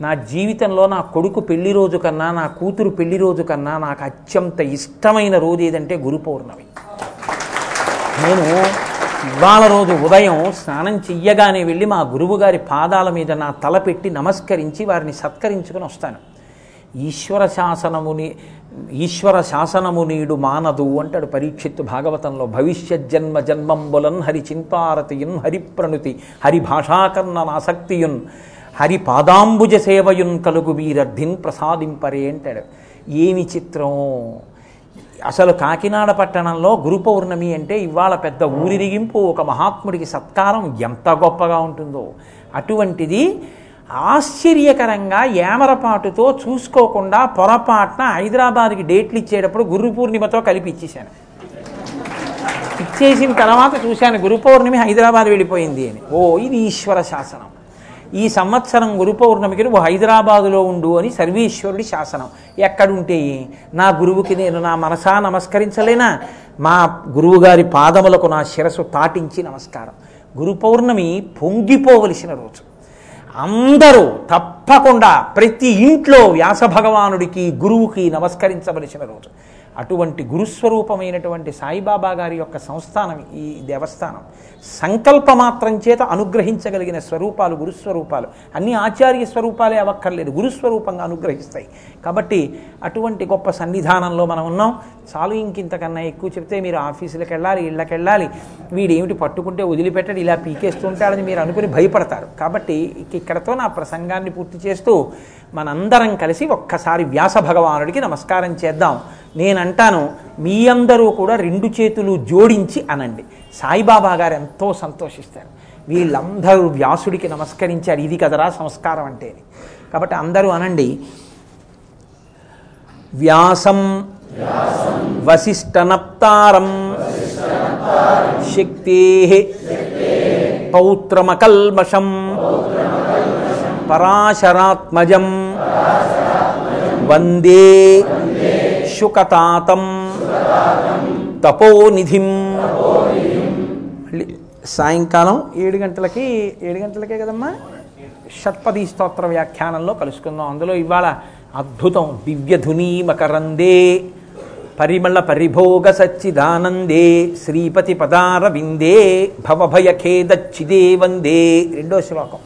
నా జీవితంలో నా కొడుకు పెళ్ళి రోజు కన్నా నా కూతురు పెళ్ళి రోజు కన్నా నాకు అత్యంత ఇష్టమైన రోజు ఏదంటే గురు పౌర్ణమి. నేను ఇవాళ రోజు ఉదయం స్నానం చెయ్యగానే వెళ్ళి మా గురువు గారి పాదాల మీద నా తల పెట్టి నమస్కరించి వారిని సత్కరించుకుని వస్తాను. ఈశ్వర శాసనముని ఈశ్వర శాసనము నీడు మానదు అంటాడు పరీక్షిత్తు భాగవతంలో. భవిష్యత్ జన్మ జన్మంబులన్ హరి చింతారతియున్ హరి ప్రణుతి హరి భాషాకర్ణ ఆసక్తియున్ హరి పాదాంబుజ సేవయున్ కలుగు వీరర్థిన్ ప్రసాదింపరే అంటాడు. ఏమి చిత్రం అసలు కాకినాడ పట్టణంలో గురు పౌర్ణమి అంటే ఇవాళ పెద్ద ఊరిరిగింపు ఒక మహాత్ముడికి సత్కారం ఎంత గొప్పగా ఉంటుందో. అటువంటిది ఆశ్చర్యకరంగా ఏమరపాటుతో చూసుకోకుండా పొరపాటున హైదరాబాద్కి డేట్లు ఇచ్చేటప్పుడు గురు పూర్ణిమతో కలిపి ఇచ్చేశాను. ఇచ్చేసిన తర్వాత చూశాను గురు పౌర్ణమి హైదరాబాద్ వెళ్ళిపోయింది అని. ఓ ఇది ఈశ్వర శాసనం. ఈ సంవత్సరం గురు పౌర్ణమికి నువ్వు హైదరాబాదులో ఉండు అని సర్వేశ్వరుడి శాసనం. ఎక్కడుంటే నా గురువుకి నేను నా మనసా నమస్కరించలేనా? మా గురువుగారి పాదములకు నా శిరస్సు తాటించి నమస్కారం. గురు పౌర్ణమి పొంగిపోవలసిన రోజు. అందరూ తప్పకుండా ప్రతి ఇంట్లో వ్యాస భగవానుడికి గురువుకి నమస్కరించవలసిన రోజు. అటువంటి గురుస్వరూపమైనటువంటి సాయిబాబా గారి యొక్క సంస్థానం ఈ దేవస్థానం సంకల్ప మాత్రం చేత అనుగ్రహించగలిగిన స్వరూపాలు గురుస్వరూపాలు. అన్ని ఆచార్య స్వరూపాలే అవక్కర్లేదు గురుస్వరూపంగా అనుగ్రహిస్తాయి. కాబట్టి అటువంటి గొప్ప సన్నిధానంలో మనం ఉన్నాం. చాలు ఇంకింతకన్నా ఎక్కువ చెప్తే మీరు ఆఫీసులకు వెళ్ళాలి ఇళ్ళకి వెళ్ళాలి వీడేమిటి పట్టుకుంటే వదిలిపెట్టడు ఇలా పీకేస్తుంటాడని మీరు అనుకుని భయపడతారు. కాబట్టి ఇక్కడతో నా ప్రసంగాన్ని పూర్తి చేస్తూ మనందరం కలిసి ఒక్కసారి వ్యాస భగవానుడికి నమస్కారం చేద్దాం. నేనంటాను మీ అందరూ కూడా రెండు చేతులు జోడించి అనండి. సాయిబాబా గారు ఎంతో సంతోషిస్తారు. వీళ్ళందరూ వ్యాసుడికి నమస్కరించారు. ఇది కదరా సంస్కారం అంటే కాబట్టి అందరూ అనండి వ్యాసం వశిష్టనప్తారం శక్తే పౌత్రమకల్మషం పరాశరాత్మజం వందే శుకతాతం తపోనిధిం మళ్ళీ సాయంకాలం ఏడు గంటలకి ఏడు గంటలకే కదమ్మా? షట్పది స్తోత్ర వ్యాఖ్యానంలో కలుసుకుందాం. అందులో ఇవాళ అద్భుతం దివ్యధునీమకరందే పరిమళ పరిభోగ సచ్చిదానందే శ్రీపతి పదారవిందే భవభయఖేదచ్చిదే వందే రెండో శ్లోకం.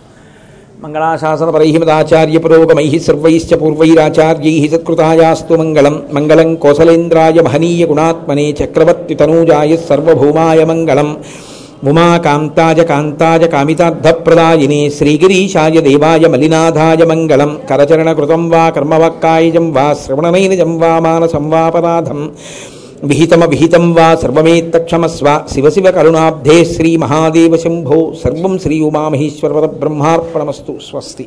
మంగళాశాసనపరై మదాచార్య పురోగమై సర్వైశ్చ పూర్వైరాచార్యై సత్కృతాయాస్తు మంగళం. మంగళం కోసలేంద్రాయ మహనీయ గుణాత్మనే చక్రవర్తి తనూజాయ సర్వభౌమాయ మంగళం. ఉమాకాంతాయ కాంతాయ కామితార్థప్రదాయిని శ్రీగిరీశాయ దేవాయ మలినాథాయ మంగళం కరచరణకృతం వా కర్మవక్కాయజం వా శ్రవణనైనజం వా మానసం వాపరాధం విహితమ విహితం వా సర్వమేత్తక్షమస్వ శివ శివ కరుణాబ్ధే శ్రీ మహాదేవ శంభో సర్వం శ్రీ ఉమామహేశ్వర బ్రహ్మార్పణమస్తు స్వస్తి